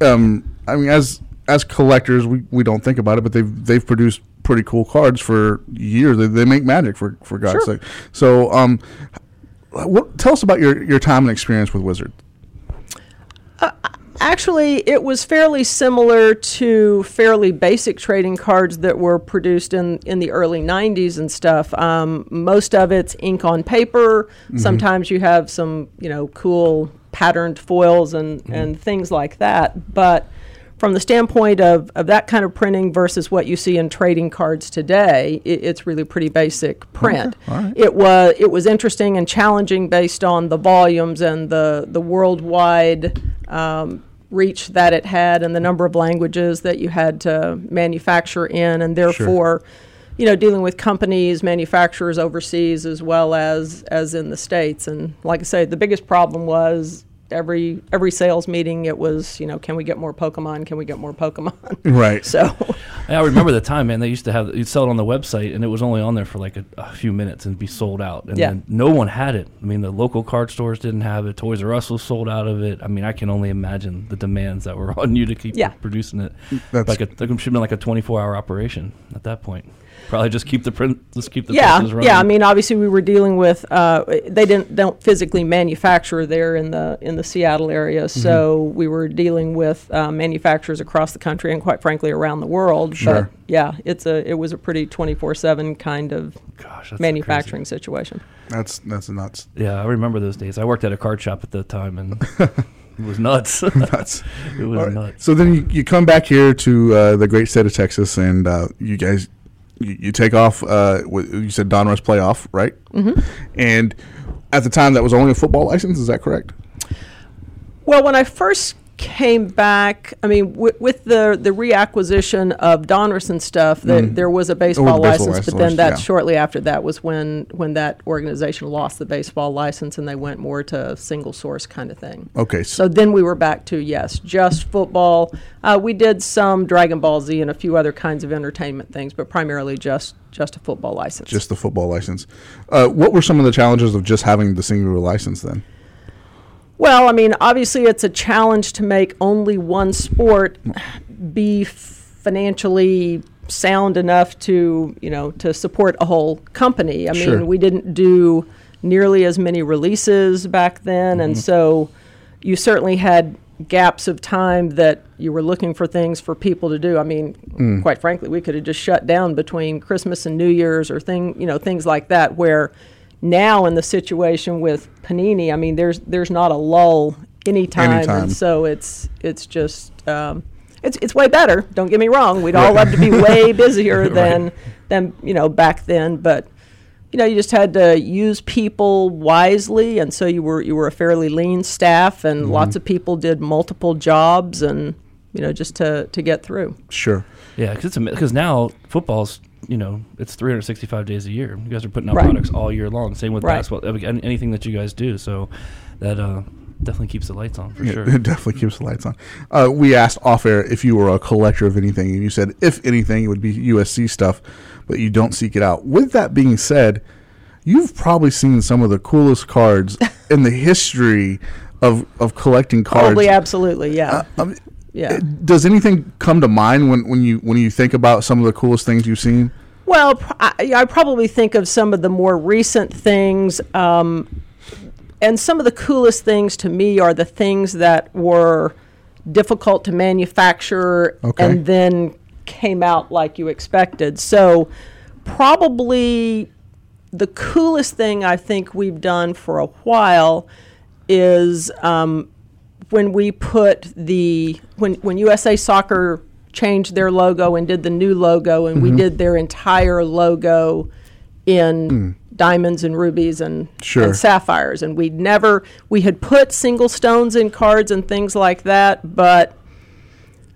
um, I mean, as as collectors, we, we don't think about it, but they've they've produced pretty cool cards for years. They, they make magic for for God's Sure. sake. So, um, what, tell us about your your time and experience with Wizard. Actually, it was fairly similar to fairly basic trading cards that were produced in, in the early 90s and stuff. Um, most of it's ink on paper. Sometimes you have some, you know, cool patterned foils and, and things like that. But from the standpoint of, of that kind of printing versus what you see in trading cards today, it, it's really pretty basic print. It was it was interesting and challenging based on the volumes and the the worldwide um, reach that it had and the number of languages that you had to manufacture in, and therefore. You know, dealing with companies, manufacturers overseas as well as as in the states, and like I say, the biggest problem was every every sales meeting. It was, you know, can we get more Pokemon? Can we get more Pokemon? [LAUGHS] Right. So, I remember the time, man. They used to have you'd sell it on the website, and it was only on there for like a, a few minutes and be sold out. And Yeah. then no one had it. I mean, the local card stores didn't have it. Toys R Us was sold out of it. I mean, I can only imagine the demands that were [LAUGHS] on you to keep Yeah. producing it. That's- like a, it should have been like a 24 hour operation at that point. Probably just keep the print, just keep the yeah, presses running. yeah. I mean, obviously, we were dealing with. Uh, they didn't don't physically manufacture there in the in the Seattle area, Mm-hmm. so we were dealing with uh, manufacturers across the country and, quite frankly, around the world. Sure. But yeah, it's a it was a pretty twenty four seven kind of Gosh, that's manufacturing situation. That's that's nuts. Yeah, I remember those days. I worked at a card shop at the time, and [LAUGHS] it was nuts. [LAUGHS] Nuts. [LAUGHS] it was All right. nuts. So then you, you come back here to uh, the great state of Texas, and uh, you guys you, you take off. Uh, you said Donruss playoff, right? Mm-hmm. And at the time, that was only a football license. Is that correct? Well, when I first came back, I mean, w- with the the reacquisition of Donruss and stuff, the, there was a baseball, Mm. baseball license, license, but then that yeah. shortly after that was when when that organization lost the baseball license and they went more to single source kind of thing. Okay. So, So then we were back to yes, just football. Uh, we did some Dragon Ball Z and a few other kinds of entertainment things, but primarily just just a football license. just the football license. Uh, what were some of the challenges of just having the singular license then? Well, I mean, obviously, it's a challenge to make only one sport be financially sound enough to, you know, to support a whole company. I Sure. mean, we didn't do nearly as many releases back then, and mm-hmm. so you certainly had gaps of time that you were looking for things for people to do. I mean, mm. quite frankly, we could have just shut down between Christmas and New Year's or thing, you know, things like that where now in the situation with Panini, I mean, there's there's not a lull anytime, Anytime. and so it's it's just um, it's it's way better. Don't get me wrong. We'd all love to be [LAUGHS] way busier than than you know back then, but you know you just had to use people wisely, and so you were you were a fairly lean staff, and Mm-hmm. lots of people did multiple jobs, and you know just to to get through. Sure. Yeah, because it's because now football's you know it's 365 days a year. You guys are putting out Right. products all year long. Same with Right. basketball. I mean, an- anything that you guys do, so that uh, definitely keeps the lights on for Yeah, sure. It definitely keeps the lights on. Uh, we asked off air if you were a collector of anything, and you said if anything, it would be USC stuff, but you don't seek it out. With that being said, you've probably seen some of the coolest cards [LAUGHS] in the history of of collecting cards. Probably, absolutely, yeah, I mean, yeah. Does anything come to mind when, when you when you think about some of the coolest things you've seen? Well, I, I probably think of some of the more recent things, um, and some of the coolest things to me are the things that were difficult to manufacture Okay. and then came out like you expected. So, probably the coolest thing I think we've done for a while is um, when we put the when when USA Soccer changed their logo and did the new logo and we mm-hmm. did their entire logo in mm. diamonds and rubies and, Sure. and sapphires. And we'd never we had put single stones in cards and things like that but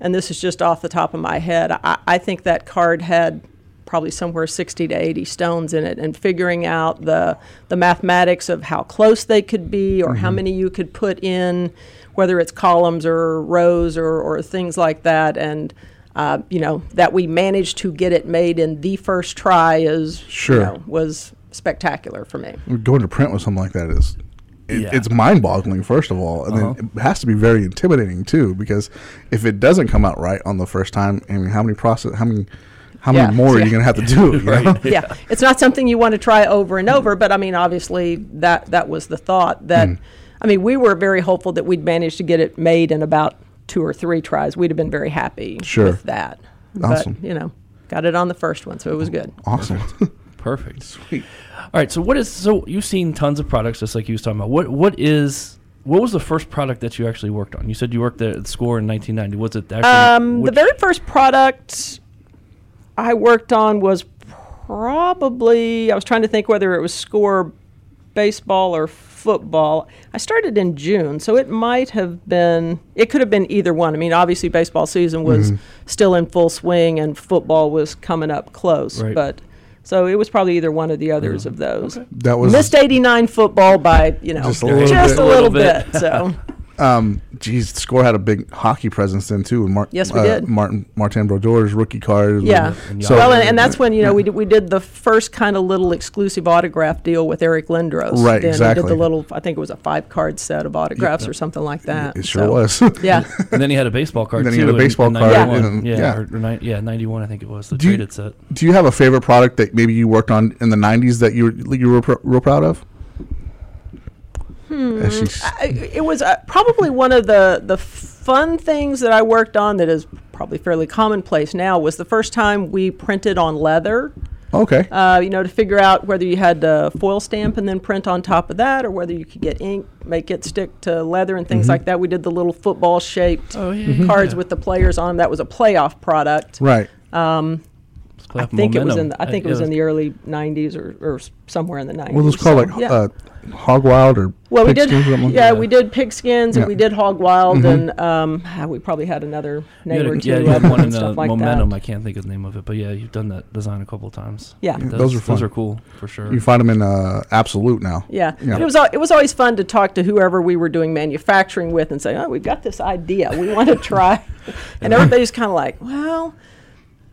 and this is just off the top of my head, I, I think that card had probably somewhere 60 to 80 stones in it and figuring out the the mathematics of how close they could be or how mm-hmm. many you could put in whether it's columns or rows or, or things like that and uh, you know that we managed to get it made in the first try is Sure. you know, was spectacular for me Going to print with something like that is. It, Yeah. It's mind-boggling, first of all, and Uh-huh. then it has to be very intimidating too. Because if it doesn't come out right on the first time, I mean, how many process, how many, how Yeah. many more are you going to have to [LAUGHS] do? you know? yeah, it's not something you want to try over and over. But I mean, obviously, that that was the thought. That Hmm. I mean, we were very hopeful that we'd manage to get it made in about two or three tries. We'd have been very happy Sure. with that. Awesome. But you know, got it on the first one, so it was good. Awesome. [LAUGHS] Perfect. Sweet. All right. So what is so you've seen tons of products just like you was talking about. What what is what was the first product that you actually worked on? You said you worked there at Score in 1990. Was it actually Um, the very first product I worked on was probably I was trying to think whether it was score baseball or football. I started in June, so it might have been it could have been either one. I mean, obviously baseball season was mm-hmm. still in full swing and football was coming up close, Right. but so it was probably either one or the others of those. That was Missed 89 football by, you know, Just just a a little little, bit. A little bit. bit. So, [LAUGHS] Um, geez, Score had a big hockey presence then too. And Mar- Yes, we uh, did. Martin Martin Brodeurs rookie card. Yeah. And So well, and, and that's when you know we did, we did the first kind of little exclusive autograph deal with Eric Lindros. Right, Then exactly. We did the little, I think it was a five card set of autographs or something like that. it sure So, was. [LAUGHS] Yeah. [LAUGHS] and then he had a baseball card. And then he had a baseball in card 91. and- yeah, yeah. Or, or ni- yeah, 91 I think it was the Do you- traded set. Do you have a favorite product that maybe you worked on in the '90s that you were you were pr- real proud of? Hmm. I- it was uh, probably one of the the fun things that I worked on that is probably fairly commonplace now was the first time we printed on leather. okay. uh, you know, to figure out whether you had to foil stamp and then print on top of that, or whether you could get ink, make it stick to leather and things like that. We did the little football shaped Oh, yeah, cards yeah. with the players on them. That was a playoff product. right. Let's play I off think it was in. The, I think it yeah, was in the early '90s or, or somewhere in the '90s. What was it called? So, like yeah. uh, Hog Wild or well, we did. Pigskin or Yeah, we did pigsskins Yeah. and we did hog wild, and um, ah, we probably had another name or two yeah, you had one in and uh, like momentum. that. I can't think of the name of it, but yeah, you've done that design a couple of times. Yeah. Those, those are fun. Those are cool for sure. You find them in uh, Absolute now. Yeah, Yeah. But it was al- it was always fun to talk to whoever we were doing manufacturing with and say, "Oh, we've got this idea. We want to [LAUGHS] try," and everybody's kind of like, "Well,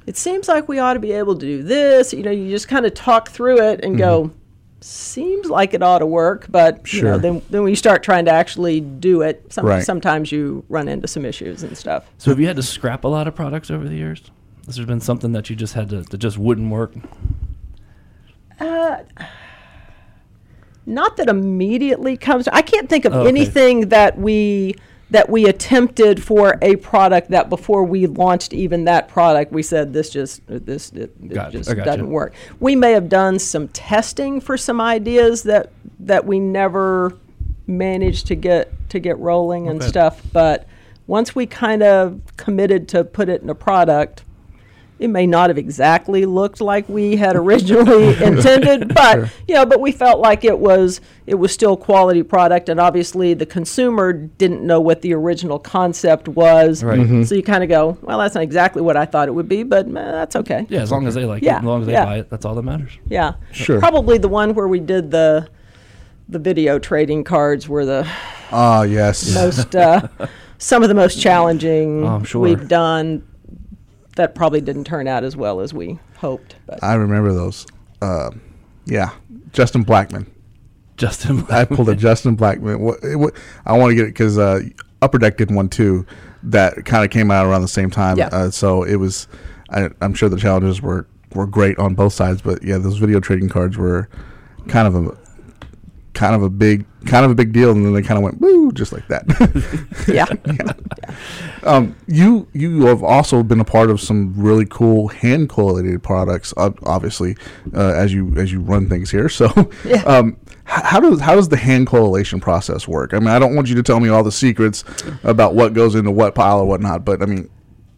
it seems like we ought to be able to do this." You know, you just kind of talk through it and go, "Seems like it ought to work," but you know, Mm-hmm. Sure. then then when you start trying to actually do it, some, Right. sometimes you run into some issues and stuff. so have you had to scrap a lot of products over the years? Has there been something that you just had to that just wouldn't work? Uh, [SIGHS] not that immediately comes i can't think of Oh, okay. anything that we that we attempted for a product that before we launched even that product we said this just this it, it just doesn't work we may have done some testing for some ideas that that we never managed to get to get rolling and Okay. stuff but once we kind of committed to put it in a product it may not have exactly looked like we had originally [LAUGHS] intended, but you know, but we felt like it was it was still quality product, and obviously the consumer didn't know what the original concept was. Right. Mhm. So you kind of go, well, that's not exactly what I thought it would be, but eh, that's okay. Yeah, as long as they like Yeah, it, as long as they yeah. buy it, that's all that matters. Yeah. Sure. Probably the one where we did the the video trading cards were the Ah, yes. most uh, some of the most challenging Oh, I'm sure. we've done. That probably didn't turn out as well as we hoped, but. I remember those. Uh, yeah, Justin Blackman. Justin, [LAUGHS] I pulled a Justin Blackman. What, it, what, I want to get it because uh, Upper Deck did one too. That kind of came out around the same time. Yeah. Uh, so it was. I, I'm sure the challenges were were great on both sides, but yeah, those video trading cards were kind of a kind of a big kind of a big deal, and then they kind of went woo just like that. [LAUGHS] yeah. Um, you you have also been a part of some really cool hand collated products, obviously, uh, as you as you run things here. [LAUGHS] So, Yeah. um, how does how does the hand collation process work? I mean, I don't want you to tell me all the secrets about what goes into what pile or whatnot, but I mean,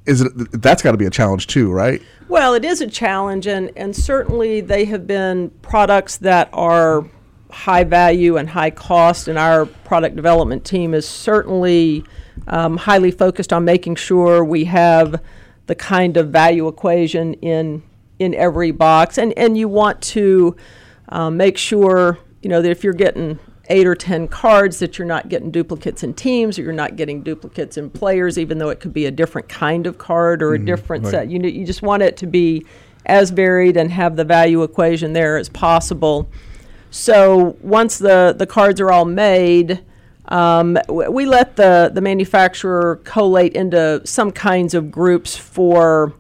is it that's got to be a challenge too, right? Well, it is a challenge, and, and certainly they have been products that are high value and high cost, and our product development team is certainly um, highly focused on making sure we have the kind of value equation in in every box, and and you want to um, make sure you know that if you're getting eight or ten cards that you're not getting duplicates in teams or you're not getting duplicates in players even though it could be a different kind of card or a different right. set. You, you just want it to be as varied and have the value equation there as possible. So once the, the cards are all made um, we let the, the manufacturer collate into some kinds of groups for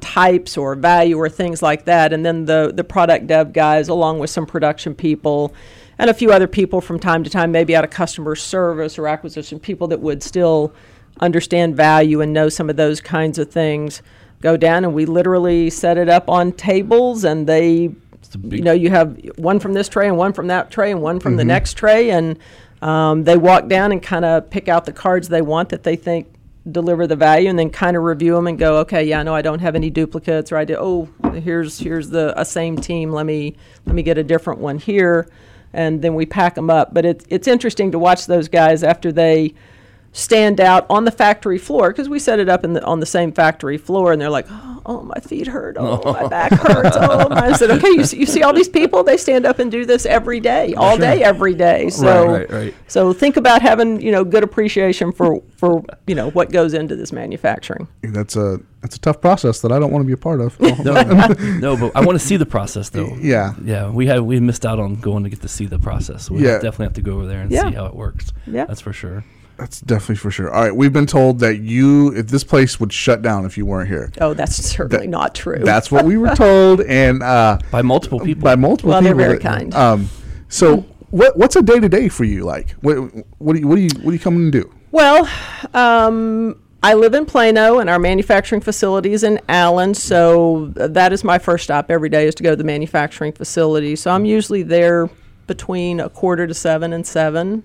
types or value or things like that. And then the, the product dev guys, along with some production people and a few other people from time to time, maybe out of customer service or acquisition, people that would still understand value and know some of those kinds of things, go down and we literally set it up on tables and they you know, you have one from this tray and one from that tray and one from the next tray, and um, they walk down and kind of pick out the cards they want that they think deliver the value, and then kind of review them and go, okay, yeah, I know I don't have any duplicates, or I do. Oh, here's here's the a same team. Let me let me get a different one here, and then we pack them up. But it's it's interesting to watch those guys after they stand out on the factory floor because we set it up in the, on the same factory floor and they're like oh, [GASPS] oh my feet hurt oh my [LAUGHS] back hurts oh my I said okay you see, you see all these people they stand up and do this every day all day [LAUGHS] every day so right, right. so think about having you know good appreciation for for you know what goes into this manufacturing That's a that's a tough process that I don't want to be a part of. No, [LAUGHS] no, but I want to see the process though. Yeah. yeah. We had we missed out on going to get to see the process. We Yeah. definitely have to go over there and Yeah. see how it works. Yeah. that's for sure. That's definitely for sure. All right, we've been told that you, if this place would shut down if you weren't here. oh that's certainly That- not true That's what we were [LAUGHS] told, and uh, By multiple people. by multiple people. Well, they're very that- kind. Um, so, what what's a day to day for you like? What what do you what do you what do you come and do? Well, um, I live in Plano, and our manufacturing facility is in Allen. So that is my first stop every day is to go to the manufacturing facility. So I'm usually there between a quarter to seven and seven.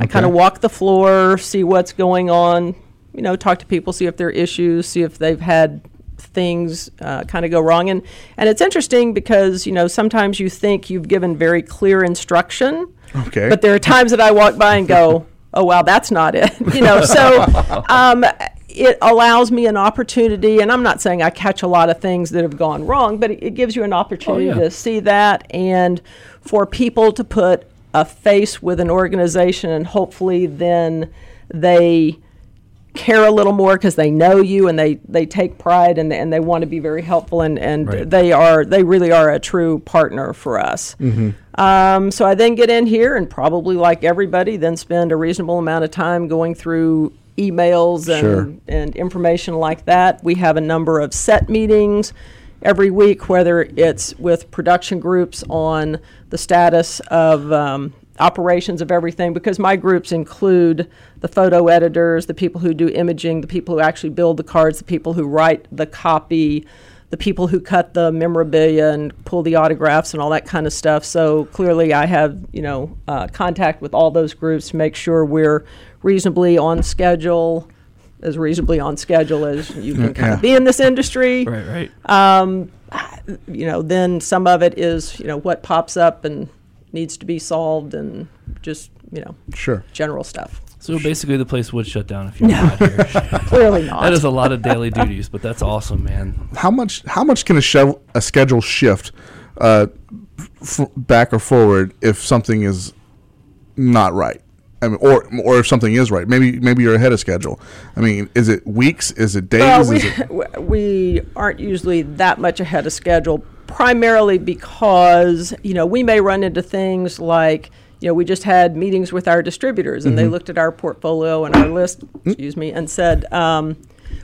I kind of walk the floor, see what's going on. You know, talk to people, see if there are issues, see if they've had things uh, kind of go wrong. And and it's interesting because you know sometimes you think you've given very clear instruction. Okay. But there are times that I walk by and go, [LAUGHS] "Oh wow, that's not it." [LAUGHS] you know, so um, it allows me an opportunity, and I'm not saying I catch a lot of things that have gone wrong, but it, it gives you an opportunity yeah. to see that, and for people to put a face with an organization, and hopefully then they care a little more because they know you and they, they take pride and, and they want to be very helpful and, and Right. they are they really are a true partner for us. Um, so I then get in here and probably like everybody, then spend a reasonable amount of time going through emails and, Sure. and information like that. We have a number of set meetings every week, whether it's with production groups on the status of um, operations of everything, because my groups include the photo editors, the people who do imaging, the people who actually build the cards, the people who write the copy, the people who cut the memorabilia and pull the autographs and all that kind of stuff. So clearly, I have you know uh, contact with all those groups to make sure we're reasonably on schedule, as reasonably on schedule as you can kind Yeah. of be in this industry Right, right. you know, then some of it is, you know, what pops up and needs to be solved and just, you know, Sure. general stuff. so basically, the place would shut down if you're not here. [LAUGHS] Clearly not. that is a lot of daily duties, but that's awesome, man. How much how much can a show, a schedule shift uh, f- back or forward if something is not right? I mean, or or if something is right, maybe maybe you're ahead of schedule. I mean, is it weeks? Is it days? Well, is we, it, [LAUGHS] we aren't usually that much ahead of schedule, primarily because, you know, we may run into things like, you know, we just had meetings with our distributors and they looked at our portfolio and our list, excuse me, and said, um,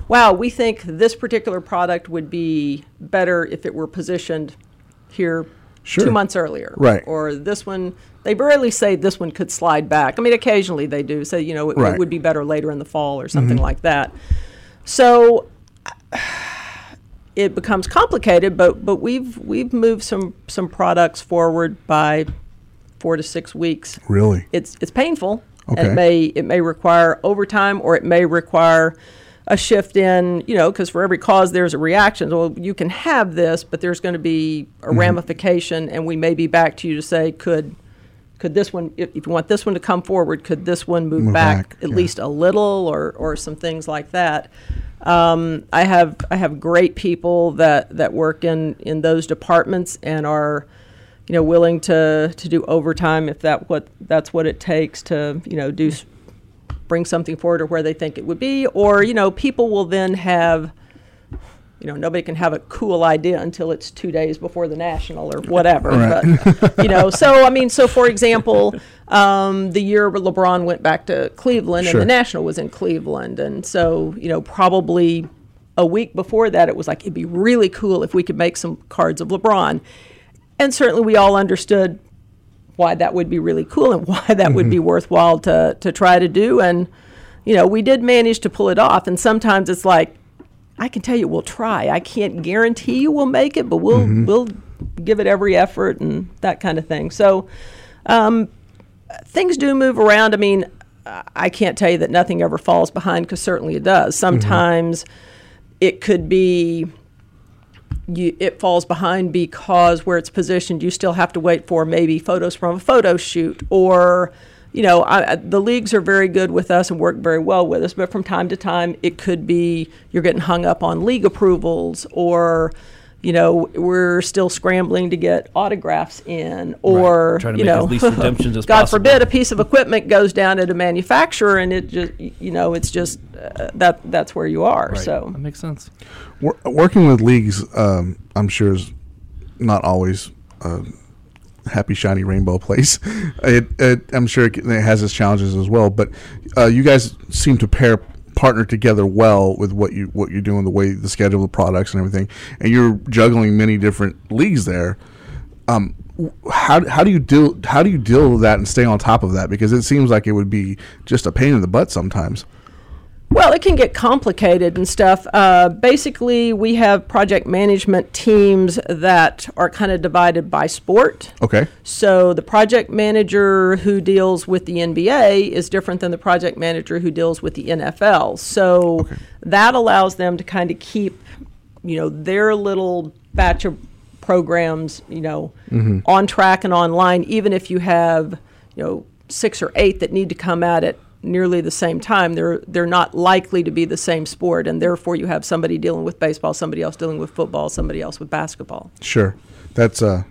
wow, we think this particular product would be better if it were positioned here Sure. two months earlier. Right. Or this one, they barely say this one could slide back. I mean, occasionally they do say, you know, it, Right. Mm-hmm. it would be better later in the fall or something like that. So it becomes complicated, but but we've we've moved some some products forward by four to six weeks. really? It's it's painful. And it may it may require overtime or it may require a shift in, you know, because for every cause there's a reaction. Well, you can have this, but there's going to be a Mm-hmm. ramification, and we may be back to you to say, could could this one, if, if you want this one to come forward, could this one move, Move back, back, at yeah. least a little, or or some things like that? Um, I have I have great people that that work in in those departments and are, you know, willing to to do overtime if that what that's what it takes to you know do bring something forward or where they think it would be, or you know, people will then have. You know, nobody can have a cool idea until it's two days before the national or whatever. But you know, so I mean, so for example, um, the year LeBron went back to Cleveland Sure. and the national was in Cleveland, and so you know, probably a week before that, it was like it'd be really cool if we could make some cards of LeBron, and certainly we all understood why that would be really cool and [LAUGHS] why that would be mm-hmm. worthwhile to to try to do, and you know, we did manage to pull it off, and sometimes it's like. I can tell you we'll try. I can't guarantee you we'll make it, but we'll mm-hmm. we'll give it every effort and that kind of thing. So um, things do move around. I mean, I- I can't tell you that nothing ever falls behind because certainly it does. Mm-hmm. Sometimes it could be you, it falls behind because where it's positioned, you still have to wait for maybe photos from a photo shoot or. You know, I, the leagues are very good with us and work very well with us, but from time to time, it could be you're getting hung up on league approvals, or you know, we're still scrambling to get autographs in, or Trying to you make know, as least redemptions [LAUGHS] as God possible. forbid a piece of equipment goes down at a manufacturer, and it just you know, it's just uh, that that's where you are. Right. So that makes sense. Wor- working with leagues, um, I'm sure is not always a happy, shiny rainbow place. [LAUGHS] It, it, I'm sure it, it has its challenges as well. But uh, you guys seem to pair partner together well with what you what you're doing, the way the schedule, the products, and everything, and you're juggling many different leagues there. Um, how, how do you deal how do you deal with that and stay on top of that? Because it seems like it would be just a pain in the butt sometimes. Well, it can get complicated and stuff. Uh, basically, we have project management teams that are kind of divided by sport. Okay. So the project manager who deals with the NBA is different than the project manager who deals with the NFL. So that allows them to kind of keep, you know, their little batch of programs, you know, on track and online, even if you have, you know, six or eight that need to come at it nearly the same time. They're they're not likely to be the same sport, and therefore you have somebody dealing with baseball, somebody else dealing with football, somebody else with basketball. Sure. That's uh,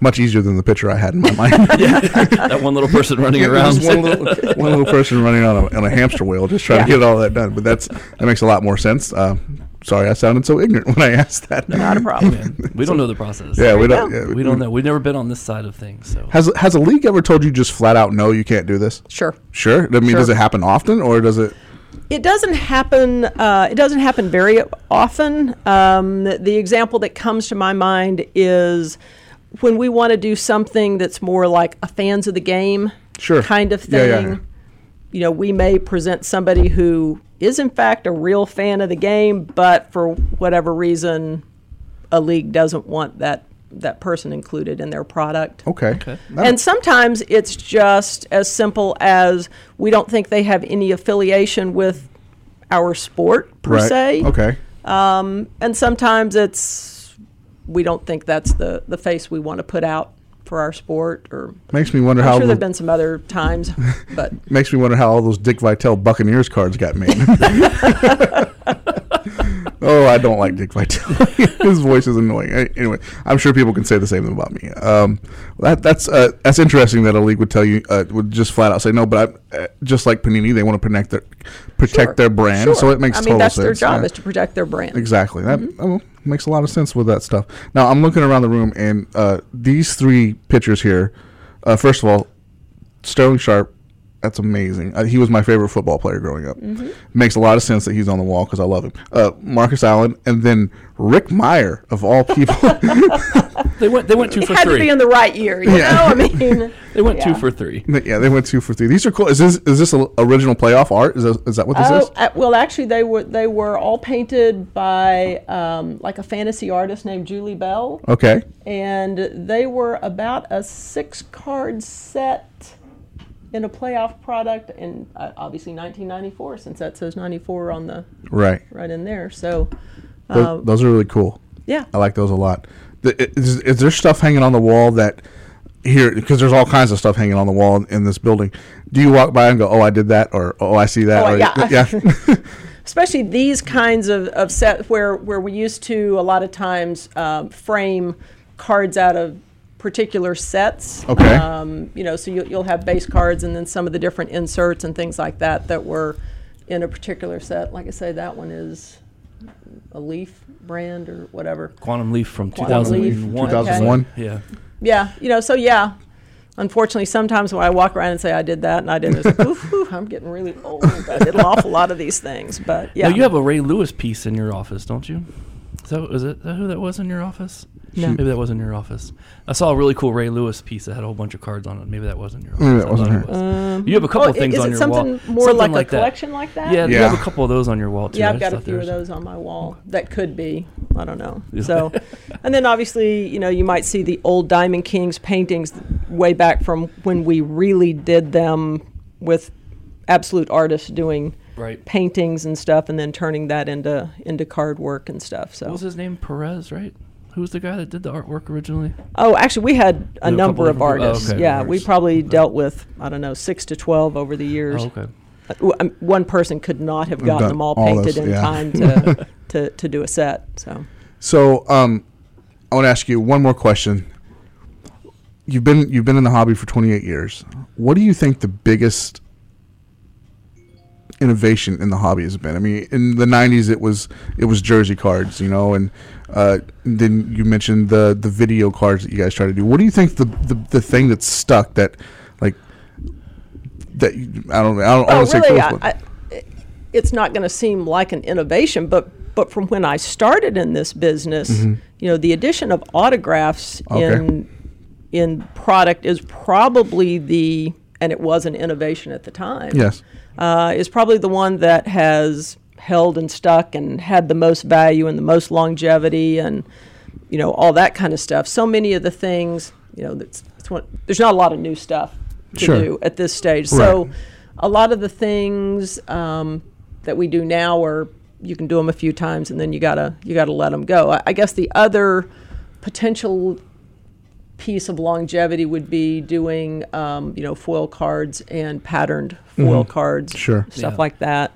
much easier than the picture I had in my mind. [LAUGHS] [LAUGHS] that one little person running around. One little, one little person running on a, on a hamster wheel, just trying to get all that done. But that's that makes a lot more sense. Uh, sorry, I sounded so ignorant [LAUGHS] when I asked that. Not a problem. [LAUGHS] we don't know the process. Yeah, we don't. Yeah, we don't know. We've never been on this side of things, so Has has a league ever told you just flat out no, you can't do this? Sure. Sure. I mean, does it happen often, or does it? It doesn't happen. Uh, it doesn't happen very often. Um, the, the example that comes to my mind is when we want to do something that's more like a fans of the game Sure. kind of Yeah, thing. yeah, yeah. You know, we may present somebody who is in fact a real fan of the game, but for whatever reason, a league doesn't want that that person included in their product. Okay. Okay. And sometimes it's just as simple as we don't think they have any affiliation with our sport per right. se. Okay. Um, and sometimes it's we don't think that's the, the face we want to put out for our sport or Makes me wonder I'm how. sure the- there have been some other times, [LAUGHS] but makes me wonder how all those Dick Vitale Buccaneers cards got made. [LAUGHS] [LAUGHS] oh, I don't like Dick Vitale. [LAUGHS] His voice is annoying. Anyway, I'm sure people can say the same thing about me. Um, that, that's uh, that's interesting that a league would tell you uh, would just flat out say no. But I, uh, just like Panini, they want to protect their protect Sure. their brand, Sure. so it makes I mean total that's sense. their job yeah. is to protect their brand. Exactly. That Mm-hmm. oh, makes a lot of sense with that stuff. Now I'm looking around the room, and uh, these three pictures here. Uh, first of all, Sterling Sharpe. That's amazing. Uh, he was my favorite football player growing up. Mm-hmm. Makes a lot of sense that he's on the wall because I love him. Uh, Marcus Allen, and then Rick Mirer of all people. [LAUGHS] they went. They went two It for had to three. be in the right year, you Yeah. know. I mean, [LAUGHS] they went two for three. yeah, they went two for three. These are cool. Is this is this a, original playoff art? Is that, is that what this Oh, is? uh, well, actually, they were they were all painted by um, like a fantasy artist named Julie Bell, Okay. and they were about a six card set. In a playoff product, and uh, obviously 1994, since that says 94 on the Right. right in there. So, Tho- uh, those are really cool. yeah. I like those a lot. The, is, is there stuff hanging on the wall that here because there's all kinds of stuff hanging on the wall in, in this building? Do you walk by and go, "Oh, I did that," or "Oh, I see that"? Oh, or, yeah. yeah. [LAUGHS] [LAUGHS] especially these kinds of, of set where where we used to a lot of times um, frame cards out of particular sets. Okay. Um, you know, so you'll, you'll have base cards and then some of the different inserts and things like that that were in a particular set. Like I say, that one is a Leaf brand or whatever. Quantum Leaf from Quantum Leaf, 2001. 2001. Yeah. Yeah, you know, so yeah. Unfortunately, sometimes when I walk around and say I did that and I did, it's like, oof, oof, I'm getting really old. I did an awful lot of these things, but yeah. Now, you have a Ray Lewis piece in your office, don't you? Is that, is it that who that was in your office? No. Maybe that was in your office. I saw a really cool Ray Lewis piece that had a whole bunch of cards on it. Maybe that wasn't your office. Maybe that wasn't thought her. was. Um, you have a couple Oh, of things is on it your something wall. more Something more like a that. collection like that? Yeah, you have a couple of those on your wall too. Yeah, I I've got a few of those on my wall that could be. I don't know. So, [LAUGHS] and then obviously, you know, you might see the old Diamond Kings paintings way back from when we really did them with absolute artists doing Right. paintings and stuff, and then turning that into into card work and stuff. So, What was his name? Perez, right? Who was the guy that did the artwork originally? oh, actually, we had a a number couple of different people- oh, artists. okay, yeah, we artists. probably dealt with I don't know six to twelve over the years. Oh, okay. Uh, um, One person could not have gotten them all all painted those, in yeah. time to, [LAUGHS] to to do a set. So. So, um, I want to ask you one more question. You've been you've been in the hobby for 28 years. What do you think the biggest innovation in the hobby has been? I mean, in the 90s it was it was jersey cards, you know, and uh, then you mentioned the the video cards that you guys try to do. What do you think the the, the thing that's stuck that like that you, I don't I don't, Oh, don't say really? close, I, I, it's not going to seem like an innovation, but but from when I started in this business, you know, the addition of autographs Mm-hmm. Okay. in in product is probably the and it was an innovation at the time. yes. Uh, is probably the one that has held and stuck and had the most value and the most longevity and you know all that kind of stuff. So many of the things, you know, that's, it's one, there's not a lot of new stuff to Sure. do at this stage. So a lot of the things um, that we do now are you can do them a few times and then you gotta you gotta let them go. I, I guess the other potential piece of longevity would be doing um, you know foil cards and patterned foil cards Mm-hmm. Sure. stuff Yeah. like that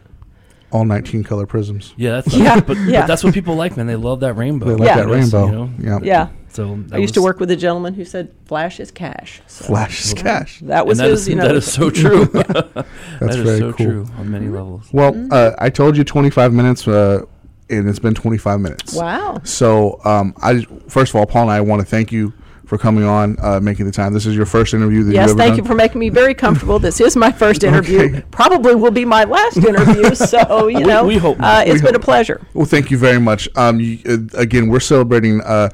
All 19 color prisms. Yeah, that's [LAUGHS] Yeah, but, yeah. but that's what people like, man. They love that rainbow. They like Yeah. that Yes, rainbow. You know? Yeah. yeah So i used to work with a gentleman who said flash is cash so Flash is cash. that was and that his is, you know that is so [LAUGHS] true. [LAUGHS] That's that is very so cool. true on many levels. Well, uh, I told you 25 minutes, uh, and it's been 25 minutes. wow So, um, I first of all, Paul and I want to thank you for coming on, uh, making the time. This is your first interview that yes you've ever thank done. you for making me very comfortable this is my first [LAUGHS] interview Okay. probably will be my last [LAUGHS] interview so you We- know we hope uh, not. it's We been a pleasure Well, thank you very much. Um, you, uh, again, we're celebrating uh,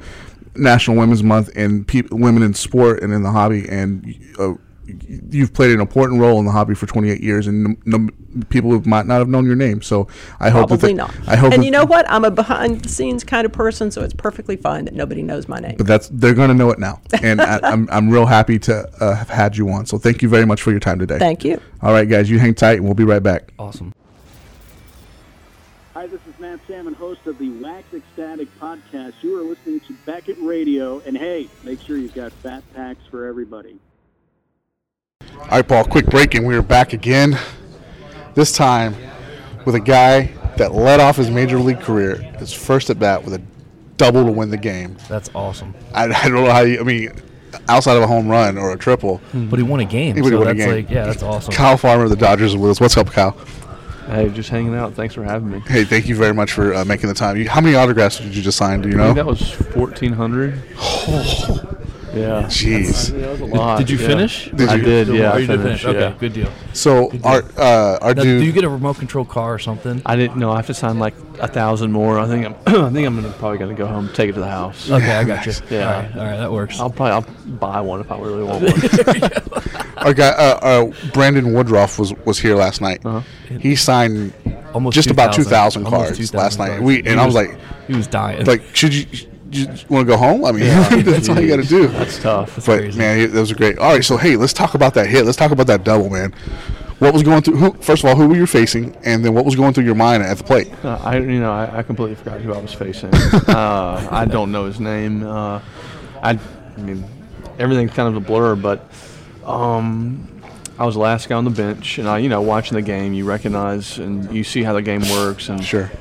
National Women's Month and peop women in sport and in the hobby, and uh, you've played an important role in the hobby for 28 years, and no, no, people who might not have known your name. So I hope that probably not I hope and you know what i'm a behind the scenes kind of person so it's perfectly fine that nobody knows my name but that's they're going to know it now, and I, I'm I'm real happy to uh, have had you on. So thank you very much for your time today. thank you All right, guys, you hang tight, and we'll be right back. Awesome. Hi, this is Matt Salmon, host of the Wax Ecstatic podcast. You are listening to Beckett Radio, and hey, make sure you've got fat packs for everybody. All right, Paul, quick break, and we are back again. This time with a guy that led off his major league career, his first at bat with a double to win the game. That's awesome. I, I don't know how you, I mean, outside of a home run or a triple, But he won a game. He so won a game. like yeah, that's awesome. Kyle Farmer of the Dodgers is with us. What's up, Kyle? Hey, just hanging out. Thanks for having me. Hey, thank you very much for uh, making the time. You, how many autographs did you just sign? Do you I know? think that was 1,400. Yeah. Jeez. Yeah, that was a lot. Did you yeah. finish? Did I you? did, yeah. Oh, I you did finished, finish. Okay, yeah. good deal. So, our uh, our Now, dude. do you get a remote control car or something? I didn't know. I have to sign like a thousand more. I think I'm. [CLEARS THROAT] I think I'm gonna probably gonna go home, take it to the house. Okay, I got you. [LAUGHS] Yeah. All right, all right, that works. I'll probably I'll buy one if I really want [LAUGHS] one. our guy, uh, uh, Brandon Woodruff was was here last night. Uh-huh. He signed Almost just about 2,000 Almost cards 2,000 last night. cards. We He and I was like, he was dying. like, should you you want to go home? I mean, Yeah. [LAUGHS] that's all you got to do. That's tough. but man, it- those are great. All right, so hey, let's talk about that hit. Let's talk about that double, man. What was going through? Who, first of all, who were you facing, and then what was going through your mind at the plate? Uh, I you know I, I completely forgot who I was facing. [LAUGHS] uh, I don't know his name. Uh, I, I mean everything's kind of a blur, but um, I was the last guy on the bench, and I you know watching the game, you recognize and you see how the game works. And sure,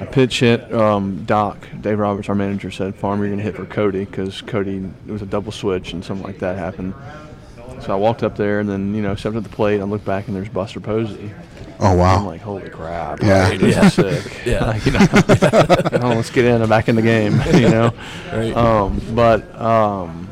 I pitch hit. Um, Doc Dave Roberts, our manager, said, "Farmer, you're gonna hit for Cody because Cody it was a double switch and something like that happened." So I walked up there and then you know stepped at the plate. I looked back and there's Buster Posey. Oh wow! I'm like, holy crap! Yeah. right, this Yeah. sick. [LAUGHS] Yeah. Like, [LAUGHS] you know, [LAUGHS] you know, let's get in and back in the game. You know, Right. um, but um,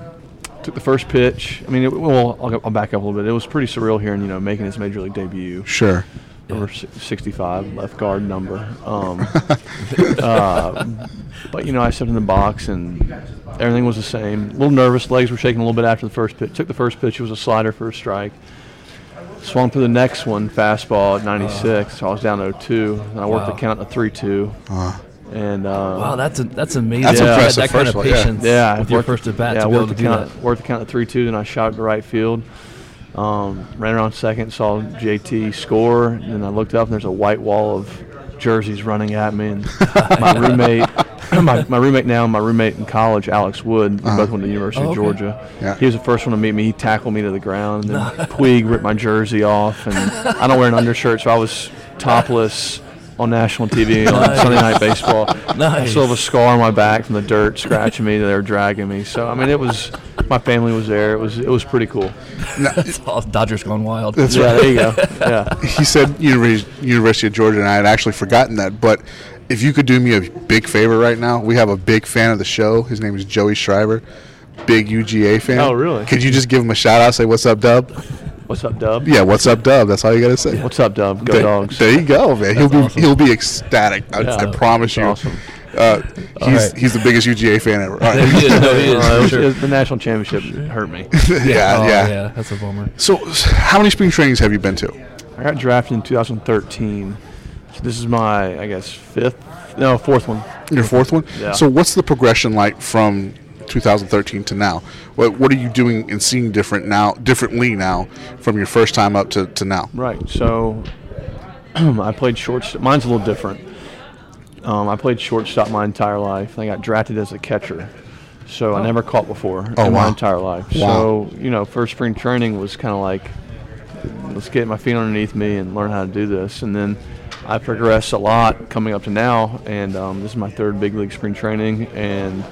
took the first pitch. I mean, it, well, I'll, I'll back up a little bit. It was pretty surreal here hearing you know making his major league debut. Sure. Number 65, left guard number. Um, [LAUGHS] uh, but you know, I stepped in the box and everything was the same. A little nervous, legs were shaking a little bit after the first pitch. Took the first pitch. It was a slider for a strike. Swung through the next one, fastball at 96. so I was down 0-2. And I worked Wow. the count to 3-2. Uh, and uh, Wow, that's a, that's amazing. That's You had impressive, That kind of of all, yeah. patience. yeah, with your worked- first at bat yeah, to be able to the do count, that. Worked the count at 3-2. Then I shot it to right field. Um, ran around second, saw JT score, and then I looked up and there's a white wall of jerseys running at me. And [LAUGHS] my roommate, my, my roommate now, and my roommate in college, Alex Wood, we Uh-huh. both went to the University Oh, of okay. Georgia. Yeah. He was the first one to meet me. He tackled me to the ground, and then [LAUGHS] Puig ripped my jersey off, and I don't wear an undershirt, so I was topless on national TV on Nice. Sunday Night Baseball. I still have a scar on my back from the dirt scratching me. They were dragging me. So I mean, it was my family was there. It was it was pretty cool. That's [LAUGHS] all Dodgers gone wild. That's yeah, right. there you go. [LAUGHS] Yeah. he said University, University of Georgia, and I had actually forgotten that. But if you could do me a big favor right now, we have a big fan of the show. His name is Joey Schreiber, big UGA fan. Oh, really? Could you just give him a shout out? Say what's up, Dub? What's up, Dub? Yeah, what's up, Dub? That's all you gotta say. What's up, Dub? Go there, dogs. There you go, man. he'll be awesome. he'll be ecstatic. I, Yeah. I promise That's you. awesome. Uh, he's right. he's the biggest UGA fan ever. All right. He is, no, he is, Uh, for it was- sure. the national championship hurt me. [LAUGHS] yeah, oh, yeah, yeah, that's a bummer. So, how many spring trainings have you been to? I got drafted in 2013. So this is my, I guess, fifth, no, fourth one. Your fourth one. Yeah. So, what's the progression like from 2013 to now? What What are you doing and seeing different now, differently now, from your first time up to, to now? Right. So [CLEARS THROAT] I played short. Mine's a little different. Um, I played shortstop my entire life. I got drafted as a catcher. So I never caught before Oh, in my entire life. Wow. So, you know, first spring training was kind of like, let's get my feet underneath me and learn how to do this. And then I progressed a lot coming up to now. And um, this is my third big league spring training. And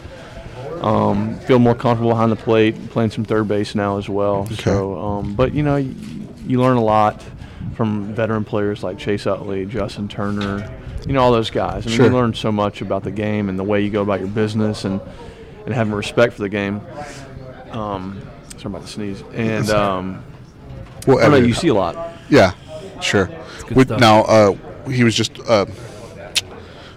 um, feel more comfortable behind the plate, playing some third base now as well. So, um, but you know, you, you learn a lot from veteran players like Chase Utley, Justin Turner, you know, all those guys. I mean, Sure. you learn so much about the game and the way you go about your business and and having respect for the game. Um, sorry about the sneeze. And um, Well, I don't know, you see a lot. Yeah, sure. good With, now, uh, he was just. Uh,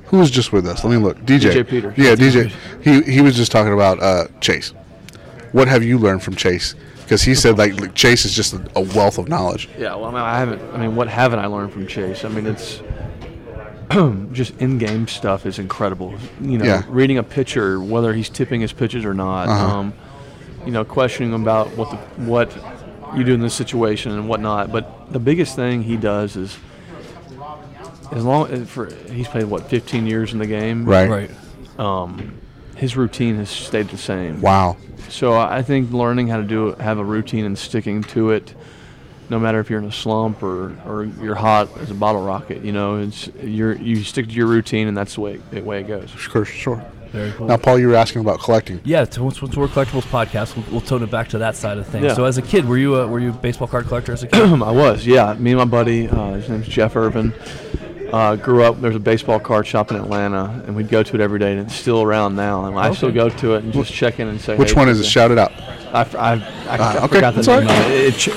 who was just with us? Let me look. DJ. DJ Peters. Yeah, DJ. He he was just talking about uh, Chase. What have you learned from Chase? Because he said like, like, Chase is just a, a wealth of knowledge. Yeah, well, I, mean, I haven't. I mean, what haven't I learned from Chase? I mean, it's [CLEARS THROAT] just in-game stuff is incredible. You know, Yeah. reading a pitcher, whether he's tipping his pitches or not. Uh-huh. Um, you know, questioning about what the, what you do in this situation and whatnot. But the biggest thing he does is, as long as for he's played what 15 years in the game, Right. Right. Um, his routine has stayed the same. Wow. So I think learning how to do have a routine and sticking to it, no matter if you're in a slump or, or you're hot as a bottle rocket, you know, it's you're you stick to your routine and that's the way the way it goes. Sure, sure. Very cool. Now, Paul, you were asking about collecting. Yeah, once, once we're collectibles podcast, we'll, we'll tone it back to that side of things. Yeah. So, as a kid, were you a, were you a baseball card collector as a kid? [CLEARS THROAT] I was, yeah. Me and my buddy, uh, his name's Jeff Irvin. Uh, grew up. There's a baseball card shop in Atlanta, and we'd go to it every day, and it's still around now. And I still go to it and just check in and say. Which hey, one is it? today. Shout it out. I, f- I, I, I okay, forgot the that's all name of it. It, ch-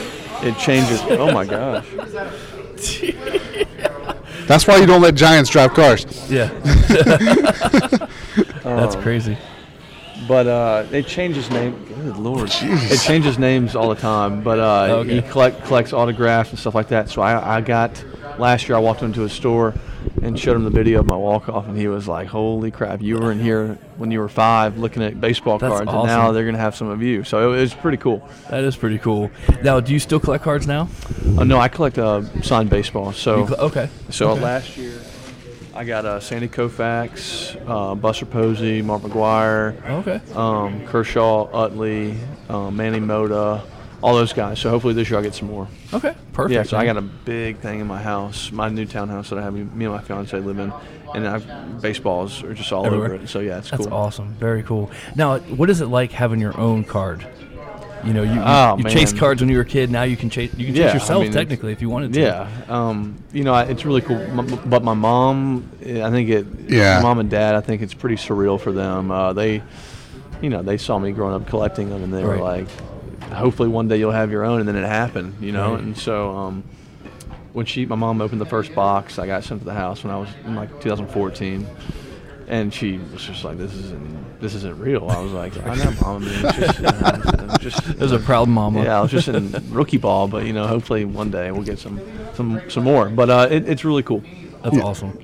it changes. Oh my gosh. [LAUGHS] That's why you don't let Giants drive cars. Yeah. [LAUGHS] That's crazy. But uh, it changes name. Good lord, it changes names all the time. But uh, Okay. he collect collects autographs and stuff like that. So I, I got last year. I walked into a store and showed him the video of my walk off, and he was like, "Holy crap! You were in here when you were five, looking at baseball That's cards, and now they're gonna have some of you." So it was pretty cool. That is pretty cool. Now, do you still collect cards now? Uh, no, I collect uh, signed baseball. So cl- okay. So Okay. last year, I got uh, Sandy Koufax, uh, Buster Posey, Mark McGwire, Okay. um, Kershaw, Utley, uh, Manny Mota, all those guys. So hopefully this year I'll get some more. Okay. Perfect. Yeah, so I got a big thing in my house, my new townhouse that I have me me and my fiance live in, and I've, baseballs are just all Everywhere. over it. So yeah, it's That's cool. awesome. Very cool. Now, what is it like having your own card? You know, you you, Oh, you chased cards when you were a kid. Now you can chase you can chase Yeah, I yourself mean, technically if you wanted to. Yeah, um, you know, I- it's really cool. M- But my mom, I think it. Yeah. My mom and dad, I think it's pretty surreal for them. Uh, they, you know, they saw me growing up collecting them, and they were like, "Hopefully, one day you'll have your own." And then it happened, you know. Right. And so, um, when she, my mom opened the first box, I got sent to the house when I was in like 2014. And she was just like, "This isn't, this isn't real." I was like, "I know, mom. I mean, it's just, you know, it's just, There's [LAUGHS] a proud mama. yeah, I was just in rookie ball, but you know, hopefully one day we'll get some some some more. But uh, it, it's really cool. That's awesome.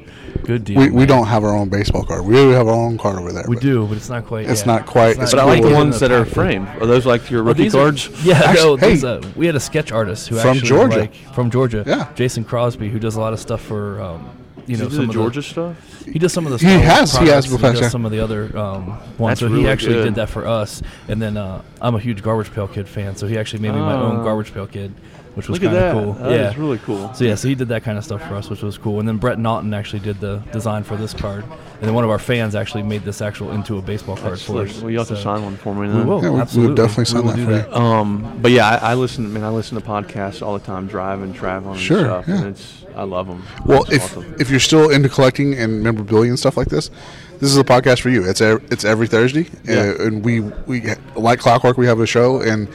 Good deal. We, we man. don't have our own baseball card. We have our own card over there. We but do, but it's not quite. It's yeah. not quite- It's it's But I like the ones that are framed. Are those like your Well, rookie are- cards? yeah, Actually, no, hey. there's a, we had a sketch artist who From actually Georgia. like, from Georgia, Yeah. Jason Crosby, who does a lot of stuff for, um, you know, some the of Georgia the, stuff? He does some of the. He Star Wars has- he has products, before, does some of the other um, ones. That's so he actually good. did that for us, and then uh, I'm a huge Garbage Pail Kid fan, so he actually made me my own Ah. Garbage Pail Kid, which was kind of cool. That yeah, is really cool. So yeah, so he did that kind of stuff for us, which was cool. And then Brett Naughton actually did the design for this card, and then one of our fans actually made this actual into a baseball card That's for slick. us. Well, you have to sign one for me We then. will Yeah, we- we'll absolutely. definitely We sign will that do for you. Um, but yeah, I, I listen. I mean, I listen to podcasts all the time, driving, traveling, Sure, and stuff, yeah. and it's I love them. Well, if if you're still into collecting and memorabilia and stuff like this, this is a podcast for you. It's e- it's every Thursday, Yeah. uh, and we we like clockwork. We have a show, and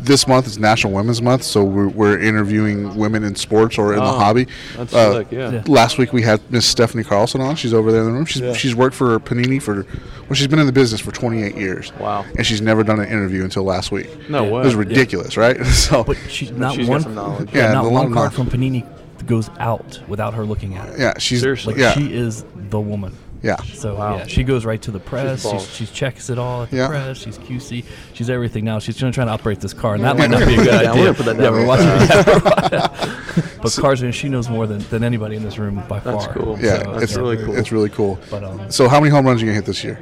this month is National Women's Month, so we're, we're interviewing women in sports or in the Oh, hobby. that's Uh, slick, yeah. Yeah. Last week we had Miss Stephanie Carlson on. She's over there in the room. She's Yeah. she's worked for Panini for well, she's been in the business for 28 years. Wow. and she's never done an interview until last week. No It way. was ridiculous, right? [LAUGHS] so, But she's not she's got one. some knowledge. Yeah, Yeah, not a one card from Panini goes out without her looking at it. yeah, she's Seriously. Like yeah, she is the woman. Yeah. So Wow. yeah, she goes right to the press. She's, boss. she checks it all at the Yeah. press. She's QC. She's everything now. She's gonna try to operate this car, and that might not be a good [LAUGHS] Put idea. We're put that Yeah, down. we're watching. yeah, [LAUGHS] we're [LAUGHS] but cars, and she knows more than, than anybody in this room by That's far. That's cool. Yeah, So, That's it's really cool. It's really cool. But, um, so, how many home runs are you gonna hit this year?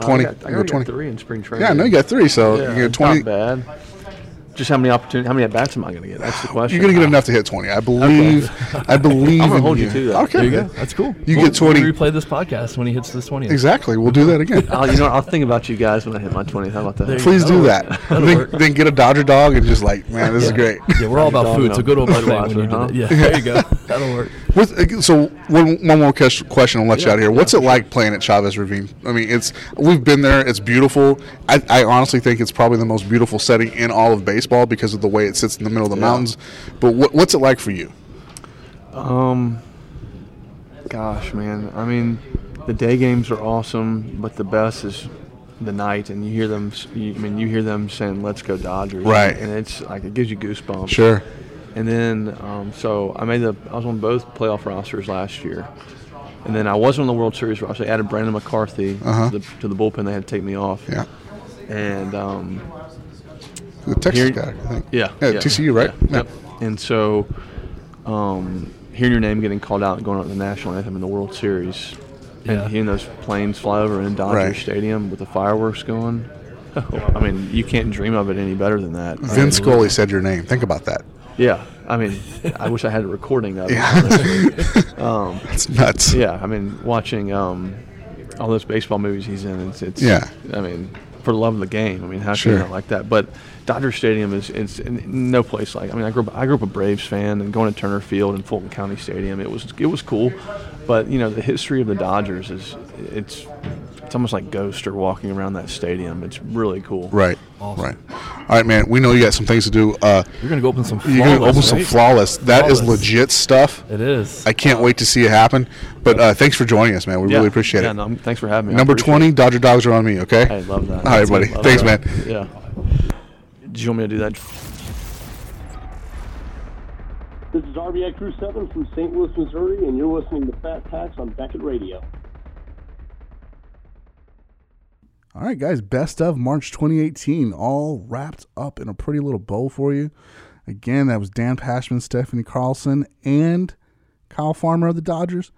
20. I got, I You got got 20. three in spring training. Yeah, I know you got three, so Yeah, you get twenty. Not bad. Just how many opportunities? How many at bats am I going to get? That's the question. You're gonna get enough to hit twenty. I believe. I believe. [LAUGHS] I'm gonna in hold you to that. Okay, there you go. That's cool. You We'll- get 20 We'll replay this podcast when he hits this 20. Exactly. We'll do that again. [LAUGHS] I'll, you know, I'll think about you guys when I hit my 20th. How about that? Please do that. [LAUGHS] Then, then get a Dodger dog and just like, man, this is great. Yeah, we're all about food, so a go to a buffet when you do Budweiser, that. Yeah, there you go. That'll work. What's, uh, so one, one more question. I'll let you out of here. yeah, What's it for like playing at Chavez Ravine? I mean, it's we've been there. It's beautiful. I, I honestly think it's probably the most beautiful setting in all of baseball because of the way it sits in the middle of the Yeah. mountains. But what, what's it like for you? Um, gosh, man. I mean, the day games are awesome, but the best is the night, and you hear them. You, I mean, you hear them saying "Let's go Dodgers," Right. And it's like it gives you goosebumps. Sure. And then, um, so I made the. I was on both playoff rosters last year, and then I wasn't on the World Series roster. They added Brandon McCarthy Uh-huh. to, the, to the bullpen. They had to take me off. Yeah. And um, The Texas Here- guy. I think. yeah, Yeah. TCU, right? Yeah. Yep. And so, um, hearing your name getting called out and going on the national anthem in the World Series, Yeah. and hearing those planes fly over in Dodger Right. Stadium with the fireworks going, [LAUGHS] I mean, you can't dream of it any better than that. Vince Scully said your name. Think about that. Yeah, I mean, I wish I had a recording of it. Yeah. [LAUGHS] um, It's nuts. yeah, I mean, watching um, all those baseball movies he's in, it's, it's Yeah. I mean, for love of the game. I mean, how Sure. can you not like that? But Dodger Stadium is it's no place like. I mean, I grew up I grew up a Braves fan, and going to Turner Field and Fulton County Stadium, it was it was cool. But you know, the history of the Dodgers is it's it's almost like ghosts are walking around that stadium. It's really cool. Right. Awesome. Right. All right, man. We know you got some things to do. Uh, You're gonna go open some. you're gonna Flawless, open some right? flawless. That is Flawless. legit stuff. It is. I can't wait to see it happen. But uh, thanks for joining us, man. We Yeah. really appreciate yeah, it. No, thanks for having me. Number 20, it. Dodger Dogs are on me, okay? I love that. All right, buddy. Love Thanks, that. man. Yeah. Do you want me to do that? This is RBI Crew 7 from St. Louis, Missouri, and you're listening to Fat Packs on Beckett Radio. All right, guys, best of March 2018, all wrapped up in a pretty little bow for you. Again, that was Dan Pashman, Stephanie Carlson, and Kyle Farmer of the Dodgers.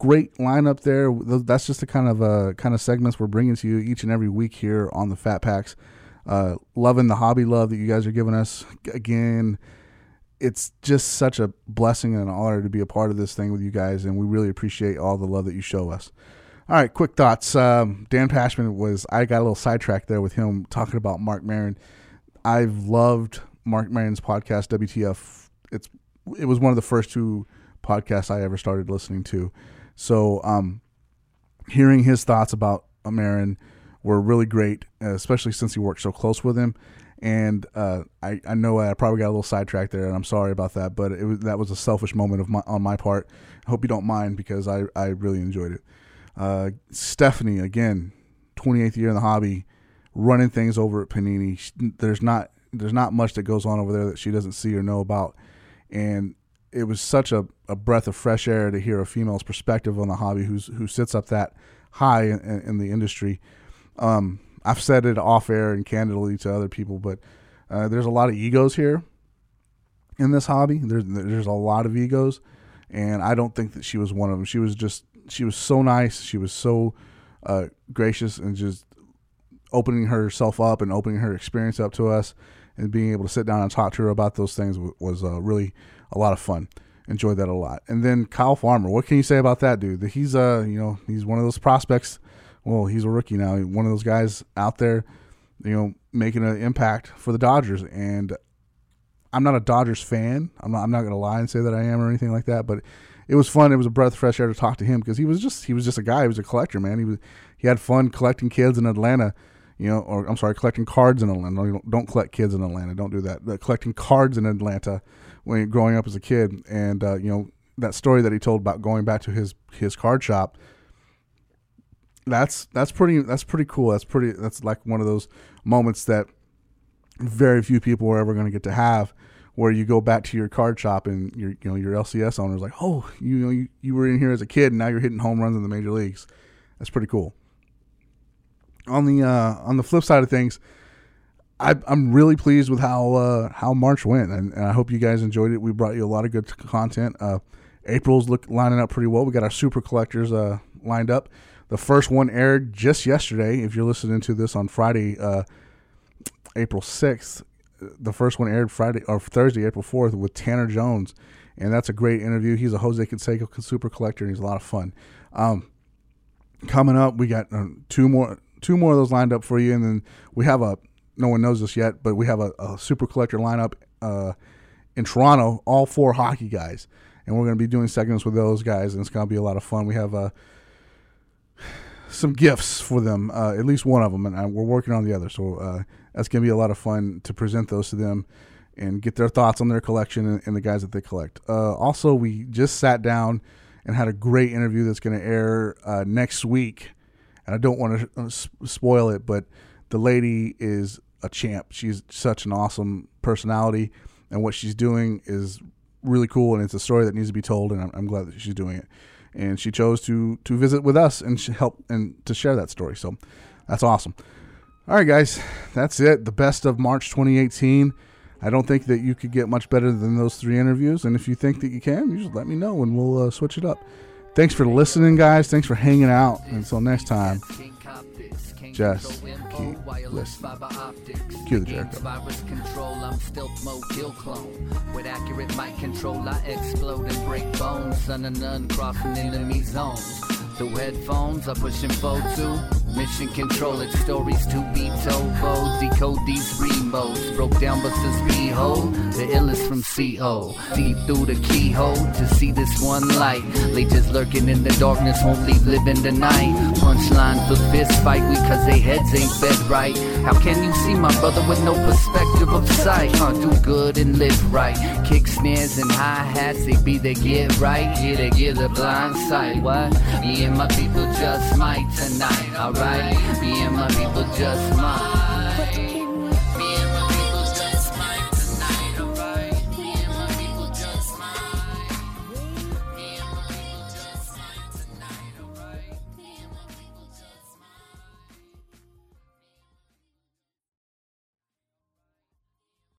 Great lineup there. That's just the kind of uh, kind of segments we're bringing to you each and every week here on the Fat Packs. Uh, loving the hobby love that you guys are giving us. Again, it's just such a blessing and an honor to be a part of this thing with you guys, and we really appreciate all the love that you show us. All right, quick thoughts. Um, Dan Pashman was, I got a little sidetracked there with him talking about Mark Maron. I've loved Mark Maron's podcast, WTF. It's It was one of the first two podcasts I ever started listening to. So, um, hearing his thoughts about Maron were really great, especially since he worked so close with him. And uh, I, I know I probably got a little sidetracked there, and I'm sorry about that. But it was, that was a selfish moment of my, on my part. I hope you don't mind because I, I really enjoyed it. Uh, Stephanie, again, 28th year in the hobby, running things over at Panini. There's not there's not much that goes on over there that she doesn't see or know about, and it was such a, a breath of fresh air to hear a female's perspective on the hobby who's who sits up that high in, in the industry. Um, I've said it off air and candidly to other people, but uh, there's a lot of egos here in this hobby. There's there's a lot of egos, and I don't think that she was one of them. She was just she was so nice. She was so uh, gracious and just opening herself up and opening her experience up to us and being able to sit down and talk to her about those things was uh, really a lot of fun. Enjoyed that a lot. And then Kyle Farmer, what can you say about that dude? He's uh, you know, he's one of those prospects. Well, he's a rookie now. One of those guys out there, you know, making an impact for the Dodgers. And I'm not a Dodgers fan. I'm not. I'm not gonna lie and say that I am or anything like that. But it was fun. It was a breath of fresh air to talk to him because he was just he was just a guy. He was a collector, man. He was he had fun collecting kids in Atlanta, you know, or I'm sorry, collecting cards in Atlanta. Don't, don't collect kids in Atlanta. Don't do that. Collecting cards in Atlanta when growing up as a kid, and uh, you know that story that he told about going back to his his card shop. That's that's pretty that's pretty cool. That's pretty that's like one of those moments that very few people are ever going to get to have where you go back to your card shop and your you know your LCS owner is like, oh, you know you, you were in here as a kid and now you're hitting home runs in the major leagues. That's pretty cool. On the uh, on the flip side of things, I, am really pleased with how uh, how March went, and, and, I hope you guys enjoyed it. We brought you a lot of good content. Uh, April's look lining up pretty well. We got our super collectors uh, lined up. The first one aired just yesterday. If you're listening to this on Friday, uh, April sixth, the first one aired Friday or Thursday, April fourth, with Tanner Jones, and that's a great interview. He's a Jose Canseco super collector, and he's a lot of fun. Um, coming up, we got uh, two more two more of those lined up for you, and then we have a no one knows this yet, but we have a, a super collector lineup uh, in Toronto, all four hockey guys, and we're going to be doing segments with those guys, and it's going to be a lot of fun. We have uh, some gifts for them, uh, at least one of them, and we're working on the other. So uh, that's going to be a lot of fun to present those to them and get their thoughts on their collection and, and the guys that they collect. Uh, also, we just sat down and had a great interview that's going to air uh, next week. And I don't want to uh, spoil it, but the lady is a champ. She's such an awesome personality, and what she's doing is really cool. And it's a story that needs to be told, and I'm, I'm glad that she's doing it. And she chose to to visit with us and help and to share that story. So that's awesome. All right, guys, that's it. The best of March 2018. I don't think that you could get much better than those three interviews. And if you think that you can, you just let me know and we'll uh, switch it up. Thanks for listening, guys. Thanks for hanging out. Until next time, just keep listening. Cue the Jericho. Virus control, I'm stealth mode kill clone. With accurate mic control, I explode and break bones. Son of none crossing enemy zones. The headphones are pushing foe to Mission control, it's stories to be told. Bold, decode these remotes. Broke down Buster's behold. The illest from CO. Deep through the keyhole to see this one light. Leeches lurking in the darkness, won't leave living the night. Punchline for fist fight, we cause they heads ain't fed right. How can you see my brother with no perspective of sight? Huh, do good and live right. Kick snares and hi hats, they be the get right. Here they get the blind sight. What? Me and my people just might tonight, alright? Me and my people just might.